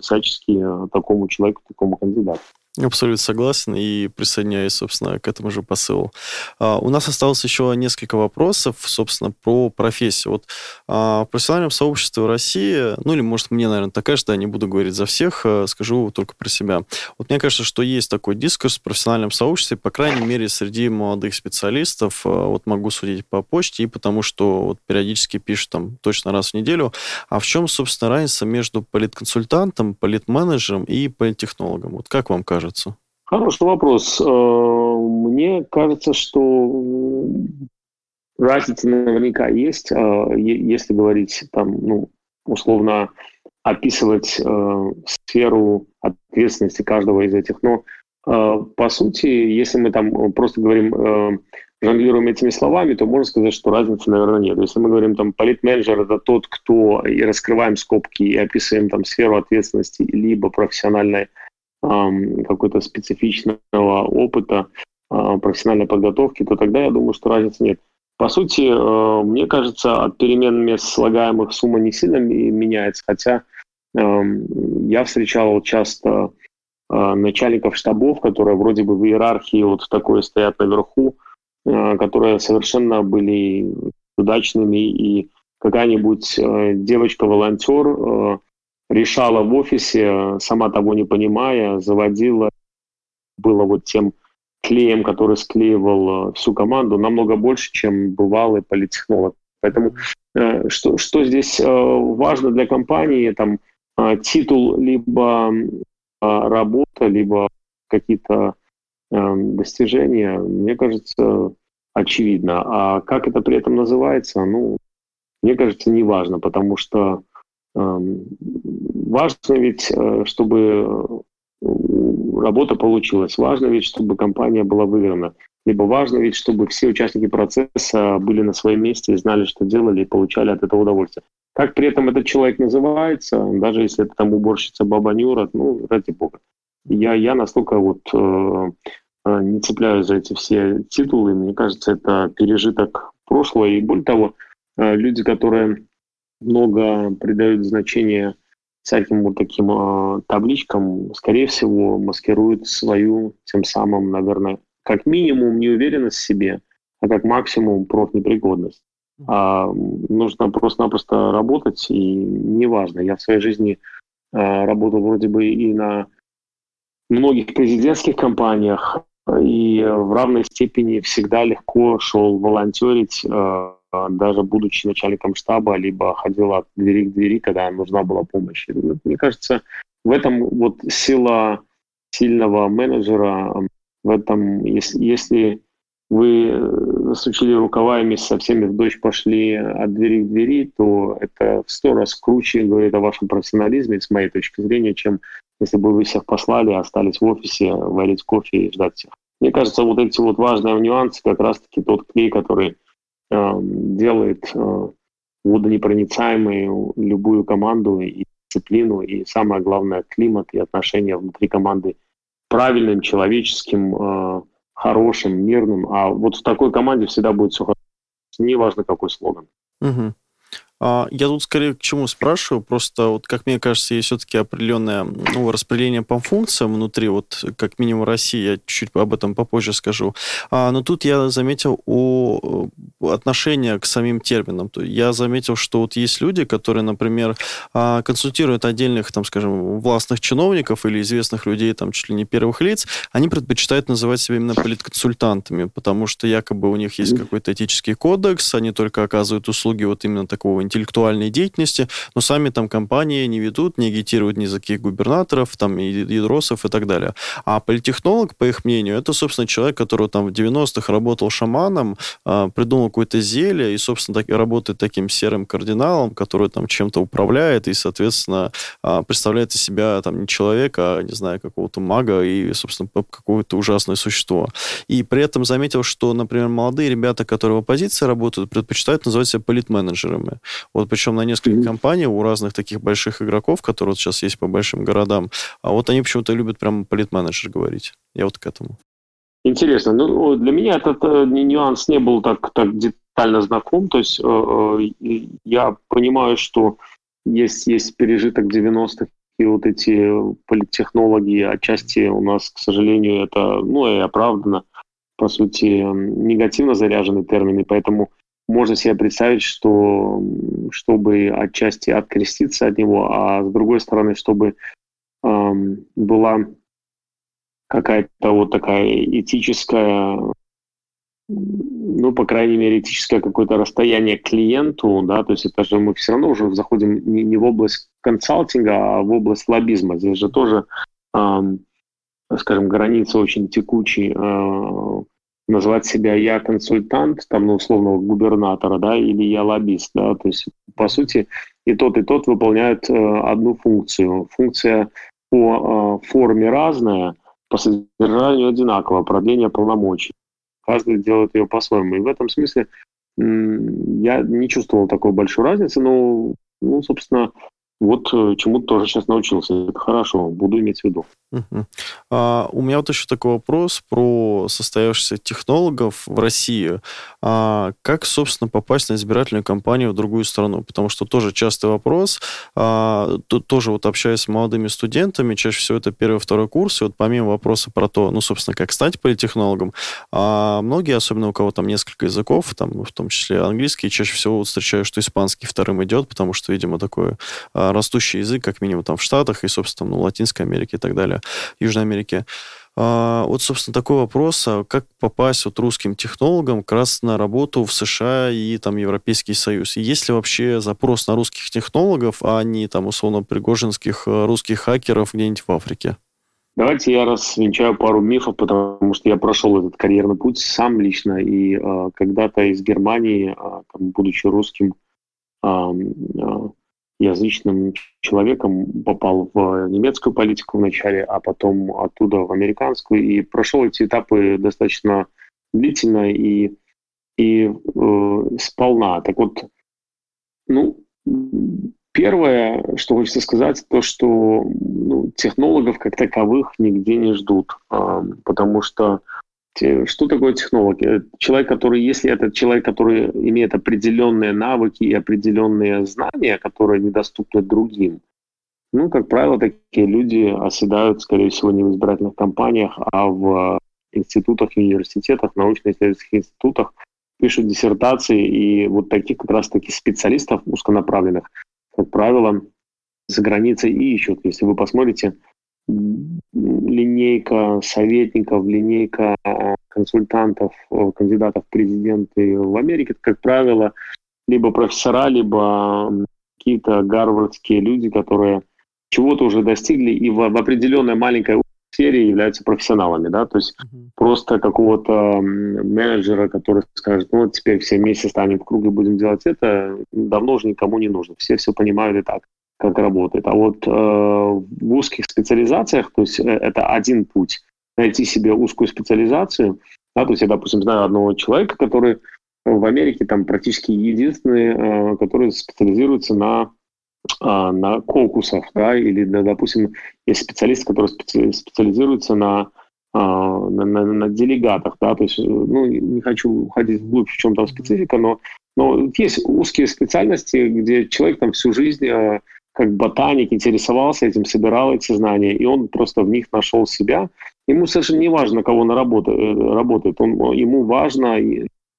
всячески такому человеку, такому кандидату. Абсолютно согласен и присоединяюсь, собственно, к этому же посылу. А, у нас осталось еще несколько вопросов, собственно, про профессию. Вот а, в профессиональном сообществе России, ну или, может, мне, наверное, так кажется, я не буду говорить за всех, а, скажу только про себя. Вот мне кажется, что есть такой дискурс в профессиональном сообществе, по крайней мере, среди молодых специалистов, а, вот могу судить по почте, и потому что вот периодически пишут там точно раз в неделю. А в чем, собственно, разница между политконсультантом, политменеджером и политтехнологом? Вот как вам кажется? Кажется? Хороший вопрос. Э, мне кажется, что разница наверняка есть, э, если говорить там, ну, условно описывать э, сферу ответственности каждого из этих. Но по сути, если мы там просто говорим, жонглируем этими словами, то можно сказать, что разницы, наверное, нет. Если мы говорим там политменеджер это тот, кто и раскрываем скобки и описываем там сферу ответственности либо профессиональной какой-то специфичного опыта, а, профессиональной подготовки, то тогда я думаю, что разницы нет. По сути, э, мне кажется, от перемен мест слагаемых сумма не сильно меняется, хотя я встречал часто э, начальников штабов, которые вроде бы в иерархии вот такой стоят наверху, э, которые совершенно были удачными, и какая-нибудь девочка-волонтер решала в офисе, сама того не понимая, заводила, было вот тем клеем, который склеивал э, всю команду, намного больше, чем бывалый политтехнолог. Поэтому э, что, что здесь э, важно для компании, там титул либо работа, либо какие-то достижения, мне кажется, очевидно. А как это при этом называется, ну, мне кажется, не важно, потому что Важно ведь, э, чтобы э, работа получилась. Важно ведь, чтобы компания была выиграна. Либо важно ведь, чтобы все участники процесса были на своем месте и знали, что делали, и получали от этого удовольствие. Как при этом этот человек называется, даже если это там уборщица Баба Нюра, ну, ради бога. Я, я настолько вот э, э не цепляюсь за эти все титулы. Мне кажется, это пережиток прошлого. И более того, люди, которые много придают значения всяким вот таким э, табличкам, скорее всего, маскируют свою, тем самым, наверное, как минимум неуверенность в себе, а как максимум профнепригодность. А нужно просто-напросто работать, и неважно. Я в своей жизни э, работал вроде бы и на многих президентских компаниях, и в равной степени всегда легко шел волонтерить, э, даже будучи начальником штаба, либо ходила от двери к двери, когда нужна была помощь. Мне кажется, в этом вот сила сильного менеджера, в этом, если, если вы засучили рукава и со всеми в дочь пошли от двери к двери, то это в сто раз круче говорит о вашем профессионализме, с моей точки зрения, чем если бы вы всех послали, остались в офисе варить кофе и ждать всех. Мне кажется, вот эти вот важные нюансы, как раз-таки тот клей, который делает э, водонепроницаемой любую команду и дисциплину, и самое главное, климат и отношения внутри команды правильным, человеческим, э, хорошим, мирным. А вот в такой команде всегда будет все хорошо. Неважно, какой слоган. Угу. А, я тут скорее к чему спрашиваю, просто вот, как мне кажется, есть все-таки определенное ну, распределение по функциям внутри, вот как минимум России, я чуть-чуть об этом попозже скажу. А, но тут я заметил о отношение к самим терминам. Я заметил, что вот есть люди, которые, например, а, консультируют отдельных, там, скажем, властных чиновников или известных людей, там, чуть ли не первых лиц, они предпочитают называть себя именно политконсультантами, потому что якобы у них есть какой-то этический кодекс, они только оказывают услуги вот именно такого интеллектуальной деятельности, но сами там компании не ведут, не агитируют ни за каких губернаторов, там, ядросов и так далее. А политтехнолог, по их мнению, это, собственно, человек, который там в 90-х работал шаманом, а, придумал какое-то зелье и, собственно, так, работает таким серым кардиналом, который там чем-то управляет и, соответственно, а, представляет из себя там не человека, а, не знаю, какого-то мага и, собственно, какое-то ужасное существо. И при этом заметил, что, например, молодые ребята, которые в оппозиции работают, предпочитают называть себя политменеджерами. Вот причем на несколько mm-hmm. компаний у разных таких больших игроков, которые вот сейчас есть по большим городам, а вот они почему-то любят прямо политменеджер говорить. Я вот к этому. Интересно. Ну, для меня этот э, нюанс не был так, так детально знаком. То есть э, э, я понимаю, что есть, есть пережиток 90-х, и вот эти политтехнологии отчасти у нас, к сожалению, это, ну, и оправдано, по сути, негативно заряженный термин, и поэтому можно себе представить, что чтобы отчасти откреститься от него, а с другой стороны, чтобы эм, была какая-то вот такая этическая, ну, по крайней мере, этическое какое-то расстояние к клиенту, да, то есть это же мы все равно уже заходим не, не в область консалтинга, а в область лоббизма. Здесь же тоже, эм, скажем, граница очень текучий. Э, назвать себя я консультант, там, ну, условного губернатора, да, или я лоббист, да, то есть, по сути, и тот, и тот выполняют э, одну функцию. Функция по э, форме разная, по содержанию одинаково, продление полномочий. Каждый делает ее по-своему. И в этом смысле я не чувствовал такой большой разницы, но, ну, собственно, вот э, чему-то тоже сейчас научился. Это хорошо, буду иметь в виду. А, у меня вот еще такой вопрос про состоявшихся технологов в России. А, как, собственно, попасть на избирательную кампанию в другую страну? Потому что тоже частый вопрос. А, тоже вот общаясь с молодыми студентами, чаще всего это первый, второй курс, и вот помимо вопроса про то, ну, собственно, как стать политтехнологом, а многие, особенно у кого там несколько языков, там, в том числе английский, чаще всего вот встречаю, что испанский вторым идет, потому что, видимо, такой растущий язык, как минимум там в Штатах и, собственно, ну, Латинской Америке и так далее. Южной Америке. А, вот, собственно, такой вопрос, а как попасть вот русским технологам как раз на работу в США и там Европейский Союз? И есть ли вообще запрос на русских технологов, а не там условно пригожинских э, русских хакеров где-нибудь в Африке? Давайте я развенчаю пару мифов, потому что я прошел этот карьерный путь сам лично, и э, когда-то из Германии, э, там, будучи русским, э, э, язычным человеком, попал в немецкую политику вначале, а потом оттуда в американскую, и прошел эти этапы достаточно длительно и, и э, сполна. Так вот, ну, первое, что хочется сказать, то, что ну, технологов как таковых нигде не ждут, э, потому что что такое технолог? Человек, который, если это человек, который имеет определенные навыки и определенные знания, которые недоступны другим, ну, как правило, такие люди оседают, скорее всего, не в избирательных кампаниях, а в институтах, университетах, научно-исследовательских институтах, пишут диссертации, и вот таких как раз-таки специалистов узконаправленных, как правило, за границей и ищут. Если вы посмотрите, линейка советников, линейка э, консультантов, э, кандидатов в президенты в Америке, как правило, либо профессора, либо какие-то гарвардские люди, которые чего-то уже достигли и в, в определенной маленькой сфере являются профессионалами, да, то есть uh-huh. просто какого-то менеджера, который скажет, ну вот теперь все вместе станем в круг и будем делать это, давно уже никому не нужно, все все понимают и так как работает. А вот э, в узких специализациях, то есть э, это один путь, найти себе узкую специализацию. Да, то есть я, допустим, знаю одного человека, который в Америке там практически единственный, э, который специализируется на э, на кокусах, да, или, допустим, есть специалист, который специализируется на э, на, на, на делегатах, да, то есть, ну, не хочу уходить вглубь, в чем там специфика, но Но есть узкие специальности, где человек там всю жизнь как ботаник интересовался этим, собирал эти знания, и он просто в них нашел себя. Ему совершенно не важно, кого он работает, работает. Он, ему важно,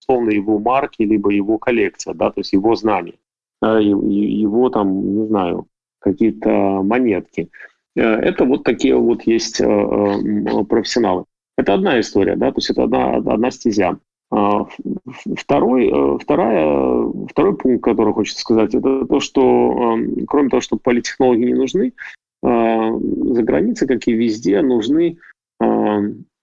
условно, его марки, либо его коллекция, да, то есть его знания, его там, не знаю, какие-то монетки. Э, это вот такие вот есть э, э, профессионалы. Это одна история, да, то есть это одна, одна стезя. А, второй, вторая, второй пункт, который хочется сказать, это то, что кроме того, что политтехнологи не нужны, за границей, как и везде, нужны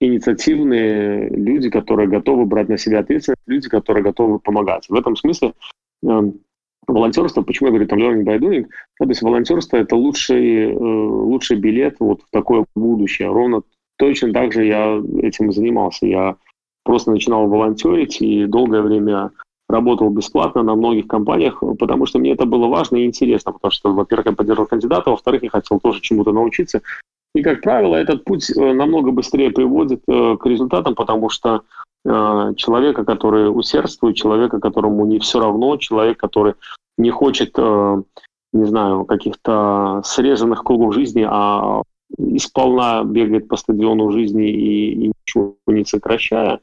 инициативные люди, которые готовы брать на себя ответственность, люди, которые готовы помогать. В этом смысле волонтерство, почему я говорю там learning by doing, да, то есть волонтерство это лучший, э, лучший билет вот в такое будущее. Ровно точно так же я этим и занимался. Я просто начинал волонтерить и долгое время работал бесплатно на многих компаниях, потому что мне это было важно и интересно, потому что, во-первых, я поддерживал кандидата, во-вторых, я хотел тоже чему-то научиться. И, как правило, этот путь э, намного быстрее приводит э, к результатам, потому что э, человека, который усердствует, человека, которому не все равно, человек, который не хочет, не знаю, каких-то срезанных кругов жизни, а исполна бегает по стадиону жизни и, и ничего не сокращая,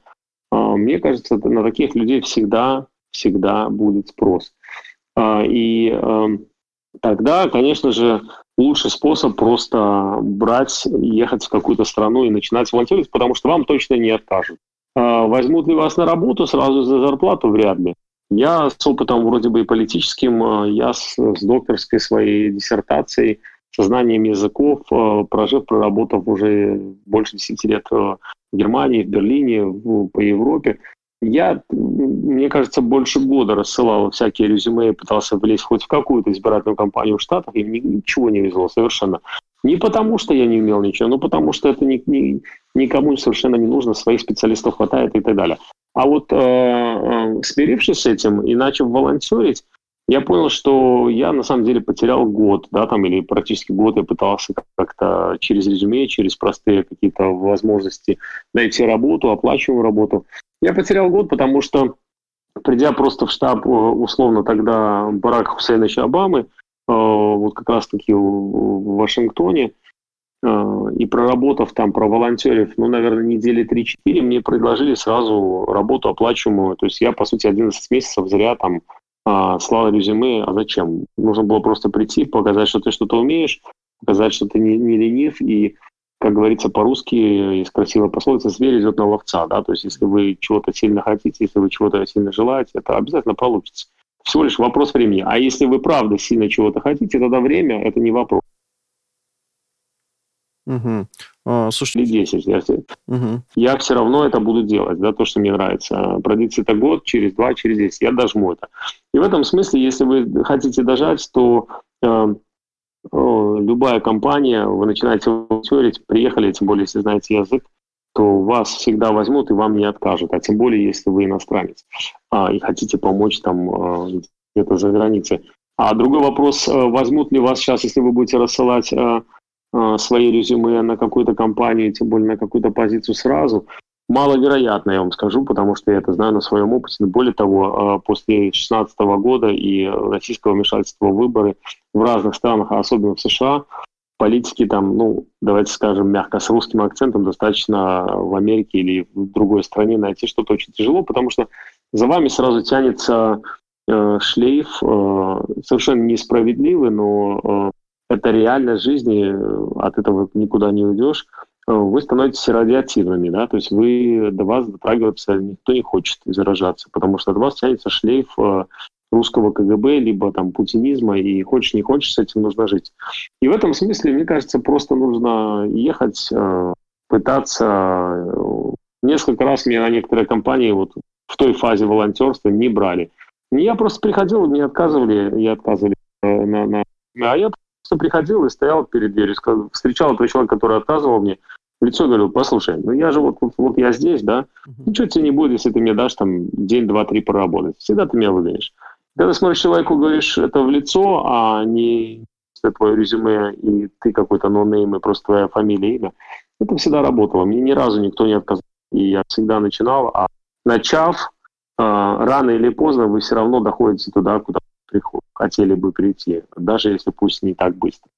мне кажется, на таких людей всегда, всегда будет спрос. И тогда, конечно же, лучший способ просто брать, ехать в какую-то страну и начинать волонтерить, потому что вам точно не откажут. А, возьмут ли вас на работу сразу за зарплату? Вряд ли. Я с опытом вроде бы и политическим, а, я с, с докторской своей диссертацией, со знанием языков, а, прожив, проработав уже больше 10 лет в Германии, в Берлине, по Европе, я, мне кажется, больше года рассылал всякие резюме и пытался влезть хоть в какую-то избирательную кампанию в Штатах, и ничего не везло совершенно. Не потому, что я не умел ничего, но потому, что это ни, ни, никому совершенно не нужно, своих специалистов хватает и так далее. А вот э, э, смирившись с этим и начав волонтерить, я понял, что я на самом деле потерял год, да, там, или практически год я пытался как-то через резюме, через простые какие-то возможности найти работу, оплачиваемую работу. Я потерял год, потому что, придя просто в штаб, э, условно, тогда Барака Хусейновича Обамы, э, вот как раз-таки в Вашингтоне, э, и проработав там, проволонтерив, ну, наверное, недели 3-4, мне предложили сразу работу оплачиваемую. То есть я, по сути, 11 месяцев зря там слал резюме. А зачем? Нужно было просто прийти, показать, что ты что-то умеешь, показать, что ты не, не ленив, и как говорится по-русски, есть красивая пословица, зверь идет на ловца, да, то есть если вы чего-то сильно хотите, если вы чего-то сильно желаете, это обязательно получится. Всего лишь вопрос времени. А если вы правда сильно чего-то хотите, тогда время – это не вопрос. Угу. А, слушайте, 10. Я, угу. я все равно это буду делать, да, то, что мне нравится. Продлится это год, через два, через 10. Я дожму это. И в этом смысле, если вы хотите дожать, то э, любая компания, вы начинаете волонтерить, приехали, тем более, если знаете язык, то вас всегда возьмут и вам не откажут, а тем более, если вы иностранец а, и хотите помочь там а, где-то за границей. А другой вопрос, а, возьмут ли вас сейчас, если вы будете рассылать а, а, свои резюме на какую-то компанию, тем более на какую-то позицию сразу, Маловероятно, я вам скажу, потому что я это знаю на своем опыте. Более того, а, после 2016 года и российского вмешательства в выборы в разных странах, особенно в США, политики там, ну, давайте скажем мягко, с русским акцентом достаточно в Америке или в другой стране найти что-то очень тяжело, потому что за вами сразу тянется э, шлейф, э, совершенно несправедливый, но э, это реальность жизни, от этого никуда не уйдешь. Э, вы становитесь радиоактивными, да, то есть вы, до вас дотрагиваться никто не хочет заражаться, потому что от вас тянется шлейф э, русского КГБ, либо там путинизма, и хочешь не хочешь, с этим нужно жить. И в этом смысле, мне кажется, просто нужно ехать, э, пытаться. Несколько раз меня на некоторые компании вот в той фазе волонтерства не брали. Я просто приходил, мне отказывали, я отказывали на, на... А я просто приходил и стоял перед дверью, встречал этого человека, который отказывал мне, в лицо говорил, послушай, ну я же вот, вот, вот я здесь, да, ничего тебе не будет, если ты мне дашь там день, два, три поработать. Всегда ты меня выгонишь. Когда смотришь человеку, говоришь это в лицо, а не твое резюме, и ты какой-то no name, и просто твоя фамилия, имя, это всегда работало. Мне ни разу никто не отказал. И я всегда начинал, а начав, рано или поздно вы все равно доходите туда, куда хотели бы прийти, даже если пусть не так быстро.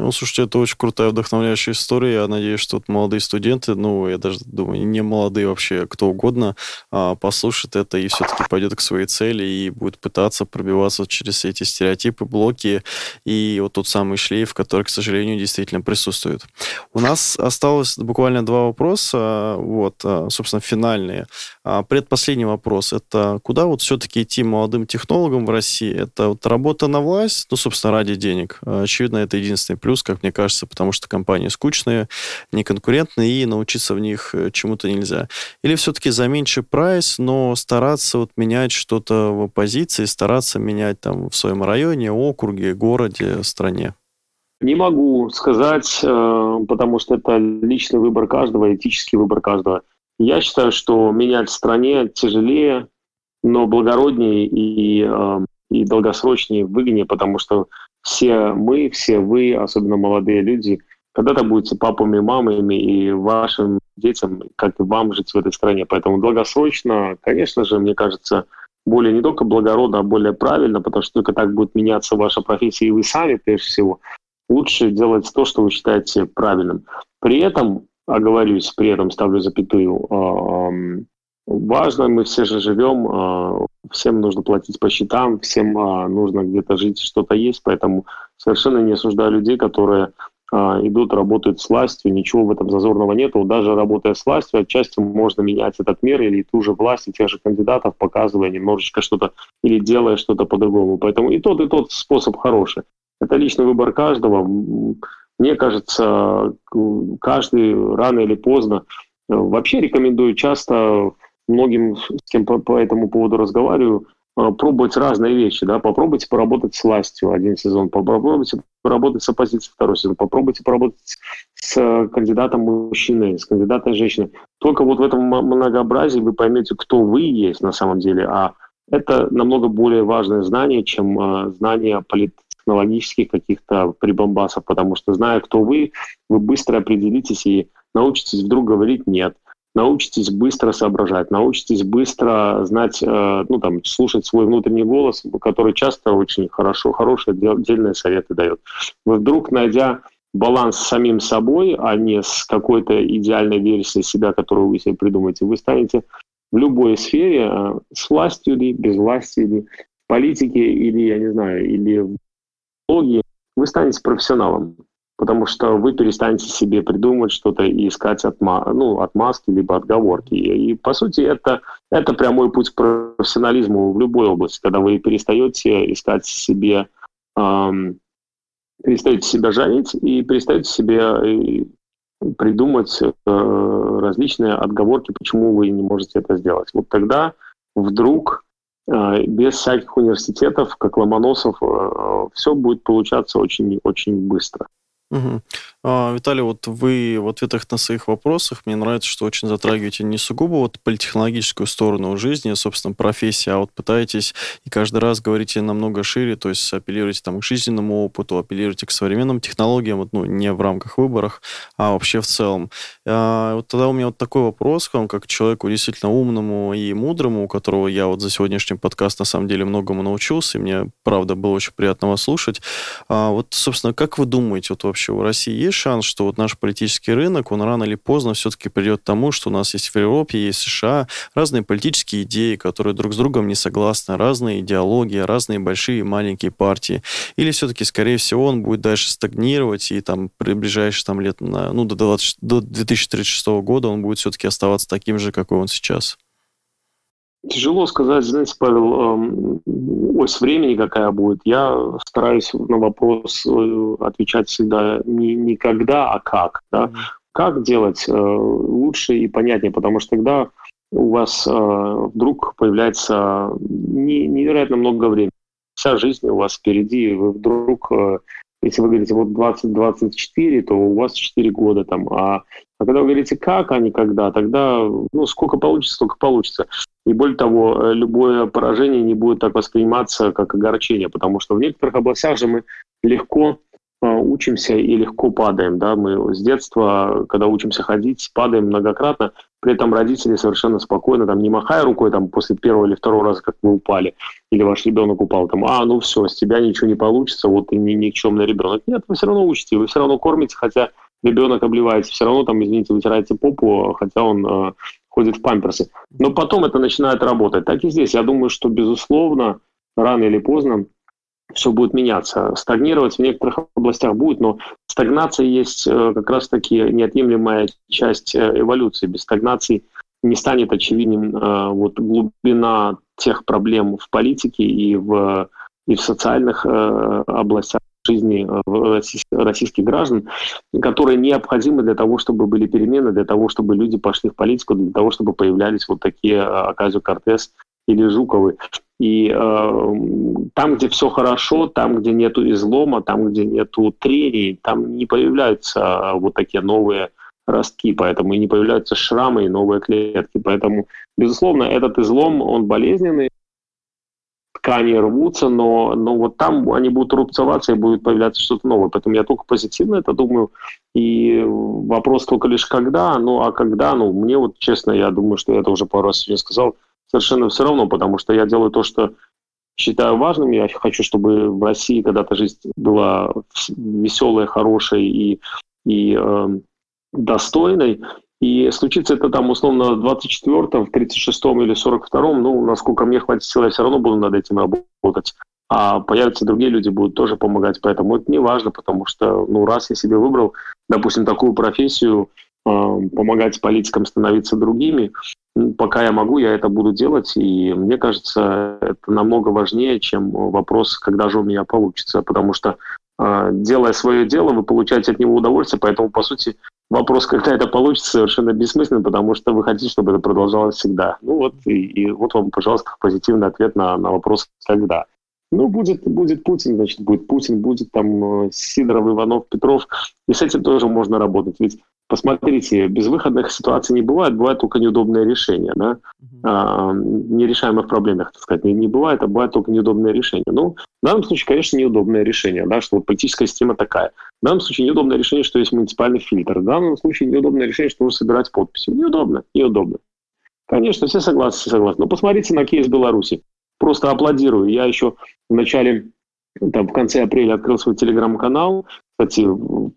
Ну, слушайте, это очень крутая, вдохновляющая история. Я надеюсь, что вот молодые студенты, ну, я даже думаю, не молодые вообще, кто угодно, а, послушает это и все-таки пойдет к своей цели и будет пытаться пробиваться через эти стереотипы, блоки и вот тот самый шлейф, который, к сожалению, действительно присутствует. У нас осталось буквально два вопроса, вот, а, собственно, финальные. А, предпоследний вопрос. Это куда вот все-таки идти молодым технологам в России? Это вот работа на власть, ну, собственно, ради денег. Очевидно, это единственный плюс, как мне кажется, потому что компании скучные, неконкурентные, и научиться в них э, чему-то нельзя. Или все-таки за меньший прайс, но стараться вот менять что-то в оппозиции, стараться менять там в своем районе, округе, городе, стране? Не могу сказать, э, потому что это личный выбор каждого, этический выбор каждого. Я считаю, что менять в стране тяжелее, но благороднее и, э, и долгосрочнее, выгоднее, потому что все мы, все вы, особенно молодые люди, когда-то будете папами, мамами и вашим детям, как и вам жить в этой стране. Поэтому долгосрочно, конечно же, мне кажется, более не только благородно, а более правильно, потому что только так будет меняться ваша профессия и вы сами, прежде всего, лучше делать то, что вы считаете правильным. При этом, оговорюсь, при этом ставлю запятую, а, важно, мы все же живем, а, всем нужно платить по счетам, всем а, нужно где-то жить, что-то есть, поэтому совершенно не осуждаю людей, которые а, идут, работают с властью, ничего в этом зазорного нету. Даже работая с властью, отчасти можно менять этот мир или ту же власть и тех же кандидатов, показывая немножечко что-то или делая что-то по-другому. Поэтому и тот, и тот способ хороший. Это личный выбор каждого. Мне кажется, каждый рано или поздно Вообще рекомендую часто многим, с кем по, по этому поводу разговариваю, а, пробовать разные вещи, да, попробуйте поработать с властью. Один сезон, попробуйте поработать с оппозицией второй сезон, попробуйте поработать с кандидатом мужчиной, с кандидатом женщиной. Только вот в этом многообразии вы поймете, кто вы есть на самом деле, а это намного более важное знание, чем э, знание политтехнологических каких-то прибамбасов, потому что зная, кто вы, вы быстро определитесь и научитесь вдруг говорить «нет», научитесь быстро соображать, научитесь быстро знать, э, ну там, слушать свой внутренний голос, который часто очень хорошо, хорошие отдельные советы дает. Вы вдруг, найдя баланс с самим собой, а не с какой-то идеальной версией себя, которую вы себе придумаете, вы станете в любой сфере, э, с властью или без власти, или в политике, или, я не знаю, или в логии, вы станете профессионалом потому что вы перестанете себе придумывать что-то и искать отма ну, отмазки либо отговорки. И, по сути это, это прямой путь к профессионализму в любой области, когда вы перестаете искать себе, эм, перестаете себя жалеть и перестаете себе э, придумать э, различные отговорки, почему вы не можете это сделать. Вот тогда вдруг э, без всяких университетов, как Ломоносов, э, все будет получаться очень-очень быстро. Угу. А, Виталий, вот вы в ответах на своих вопросах, мне нравится, что очень затрагиваете не сугубо вот политехнологическую сторону жизни, собственно, профессии, а вот пытаетесь и каждый раз говорите намного шире, то есть апеллируете там к жизненному опыту, апеллируете к современным технологиям, вот, ну, не в рамках выборов, а вообще в целом. А, вот тогда у меня вот такой вопрос к вам, как человеку действительно умному и мудрому, у которого я вот за сегодняшний подкаст на самом деле многому научился, и мне, правда, было очень приятно вас слушать. А, вот, собственно, как вы думаете, вот вообще у России есть шанс, что вот наш политический рынок, он рано или поздно все-таки придет к тому, что у нас есть в Европе, есть США, разные политические идеи, которые друг с другом не согласны, разные идеологии, разные большие и маленькие партии. Или все-таки, скорее всего, он будет дальше стагнировать, и там при ближайшие там, лет, на, ну, до, 20, до 2036 года он будет все-таки оставаться таким же, какой он сейчас? Тяжело сказать, знаете, Павел, ось времени какая будет. Я стараюсь на вопрос э, отвечать всегда не, не когда, а как. Да? Как делать э, лучше и понятнее, потому что тогда у вас э, вдруг появляется невероятно много времени. Вся жизнь у вас впереди, и вы вдруг если вы говорите вот 20-24, то у вас 4 года там. А, а когда вы говорите как, а не когда, тогда ну, сколько получится, столько получится. И более того, э, любое поражение не будет так восприниматься, как огорчение, потому что в некоторых областях же мы легко э, учимся и легко падаем. Да? Мы с детства, когда учимся ходить, падаем многократно. при этом родители совершенно спокойно, там, не махая рукой там, после первого или второго раза, как вы упали, или ваш ребенок упал, там, а, ну все, с тебя ничего не получится, вот ты ни, никчемный ребенок. Нет, вы все равно учите, вы все равно кормите, хотя ребенок обливается, все равно там, извините, вытираете попу, хотя он э, ходит в памперсы. Но потом это начинает работать. Так и здесь. Я думаю, что, безусловно, рано или поздно все будет меняться. Стагнировать в некоторых областях будет, но стагнация есть э, как раз-таки неотъемлемая часть э, эволюции. Без стагнации не станет очевидным э, вот глубина тех проблем в политике и в, и в социальных областях жизни российских граждан, которые необходимы для того, чтобы были перемены, для того, чтобы люди пошли в политику, для того, чтобы появлялись вот такие Аказио Кортес или Жуковы. И э, там, где все хорошо, там, где нету излома, там, где нету трений, там не появляются вот такие новые ростки, поэтому и не появляются шрамы и новые клетки. Поэтому, безусловно, этот излом, он болезненный, ткани рвутся, но, но вот там они будут рубцеваться и будет появляться что-то новое. Поэтому я только позитивно это думаю. И вопрос только лишь когда, ну а когда, ну мне вот честно, я думаю, что я это уже пару раз сегодня сказал, совершенно все равно, потому что я делаю то, что считаю важным. Я хочу, чтобы в России когда-то жизнь была веселой, хорошей и, и э, достойной. И случится это там условно в 24-м, в 36-м или 42-м, ну, насколько мне хватит сил, я все равно буду над этим работать. А появятся другие люди, будут тоже помогать. Поэтому это не важно, потому что, ну, раз я себе выбрал, допустим, такую профессию, помогать политикам становиться другими, пока я могу, я это буду делать, и мне кажется, это намного важнее, чем вопрос, когда же у меня получится, потому что а, делая свое дело, вы получаете от него удовольствие, поэтому, по сути, вопрос, когда это получится, совершенно бессмысленный, потому что вы хотите, чтобы это продолжалось всегда. Ну вот, и, и вот вам, пожалуйста, позитивный ответ на, на вопрос «когда?». Ну, будет, будет Путин, значит, будет Путин, будет там э, Сидоров, Иванов, Петров, и с этим тоже можно работать. Ведь посмотрите, безвыходных ситуаций не бывает, бывает только неудобное решение, да, а, нерешаемых проблемах, так сказать, не, не бывает, а бывает только неудобное решение. Ну, в данном случае, конечно, неудобное решение, да, что вот политическая система такая. В данном случае неудобное решение, что есть муниципальный фильтр. В данном случае неудобное решение, что нужно собирать подписи. Неудобно, неудобно. Конечно, все согласны, все согласны. Но посмотрите на кейс Беларуси. Просто аплодирую. Я еще в начале там, в конце апреля открыл свой телеграм-канал. Кстати,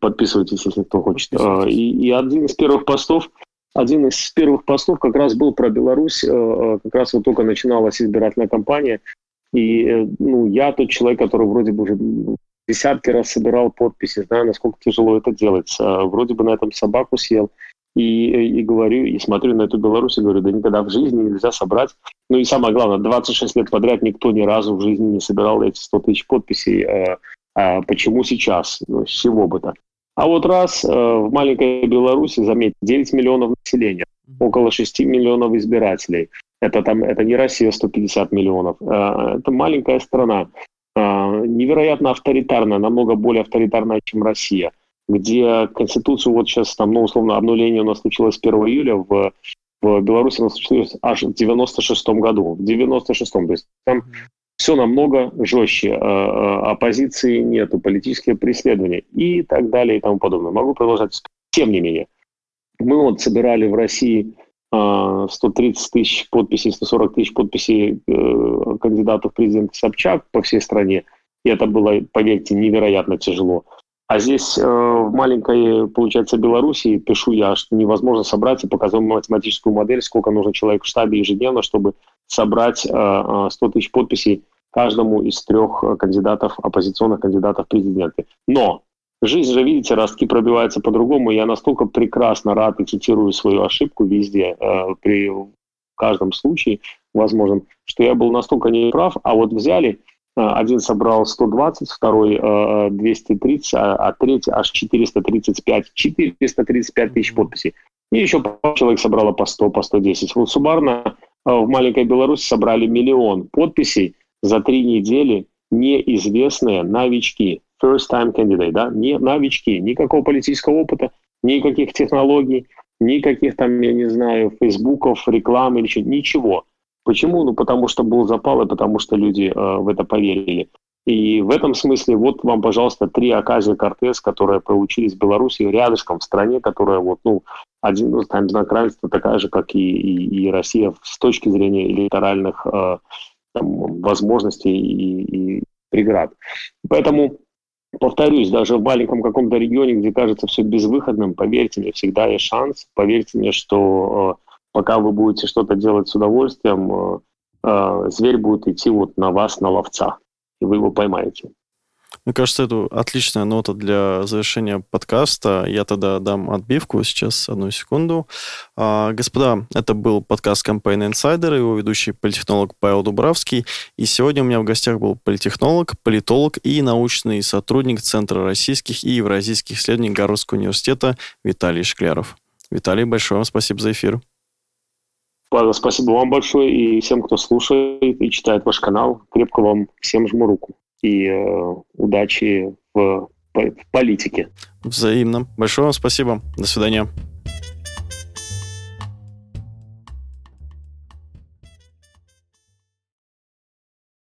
подписывайтесь, если кто хочет. А, и, и один из первых постов, один из первых постов как раз был про Беларусь. Э, э, как раз вот только начиналась избирательная кампания. И э, ну, я тот человек, который вроде бы уже десятки раз собирал подписи, знаю, насколько тяжело это делать. Вроде бы на этом собаку съел и, и говорю, и смотрю на эту Беларусь и говорю, да никогда в жизни нельзя собрать. Ну и самое главное, 26 лет подряд никто ни разу в жизни не собирал эти 100 тысяч подписей. А, почему сейчас? Ну, с чего бы так? А вот раз э, в маленькой Беларуси, заметьте, 9 миллионов населения, около 6 миллионов избирателей. Это, там, это не Россия 150 миллионов. Э, это маленькая страна. Э, невероятно авторитарная, намного более авторитарная, чем Россия – где Конституцию, вот сейчас там, ну, условно, обнуление у нас случилось 1 июля, в, в Беларуси у нас случилось аж в 96 году, в 96-м, то есть там все намного жестче, э, э, оппозиции нету, политические преследования и так далее и тому подобное. Могу продолжать. Тем не менее, мы вот собирали в России 130 э, тысяч подписей, 140 тысяч подписей кандидатов в президенты Собчак по всей стране, и это было, поверьте, невероятно тяжело. А здесь э, в маленькой, получается, Беларуси пишу я, что невозможно собрать и показываю математическую модель, сколько нужно человек в штабе ежедневно, чтобы собрать э, 100 тысяч подписей каждому из трех кандидатов, оппозиционных кандидатов в президенты. Но жизнь же, видите, ростки пробиваются по-другому. Я настолько прекрасно рад и цитирую свою ошибку везде, э, при каждом случае возможном, что я был настолько неправ, а вот взяли Э, один собрал 120, второй 230, э, а, а третий аж 435. 435 тысяч подписей. И еще человек собрало по 100, по 110. Вот суммарно э, в маленькой Беларуси собрали миллион подписей за три недели неизвестные новички. First time candidate, да, не новички, никакого политического опыта, никаких технологий, никаких там, я не знаю, фейсбуков, рекламы или ничего. Почему? Ну, потому что был запал, и потому что люди э, в это поверили. И в этом смысле вот вам, пожалуйста, три оказии Кортес, которые получились в Беларуси рядышком, в стране, которая вот, ну, один, ну, там, знак равенства такая же, как и, и, и Россия с точки зрения электоральных э, там, возможностей и, и преград. Поэтому повторюсь, даже в маленьком каком-то регионе, где кажется все безвыходным, поверьте мне, всегда есть шанс. Поверьте мне, что э, пока вы будете что-то делать с удовольствием, э, э, зверь будет идти вот на вас, на ловца, и вы его поймаете. Мне кажется, это отличная нота для завершения подкаста. Я тогда дам отбивку сейчас, одну секунду. А, господа, это был подкаст Campaign Insider, его ведущий политехнолог Павел Дубравский. И сегодня у меня в гостях был политехнолог, политолог и научный сотрудник Центра российских и евразийских исследований Гарвардского университета Виталий Шкляров. Виталий, большое вам спасибо за эфир. Павел, спасибо вам большое и всем, кто слушает и читает ваш канал. Крепко вам всем жму руку и э, удачи в, в политике. Взаимно. Большое вам спасибо. До свидания.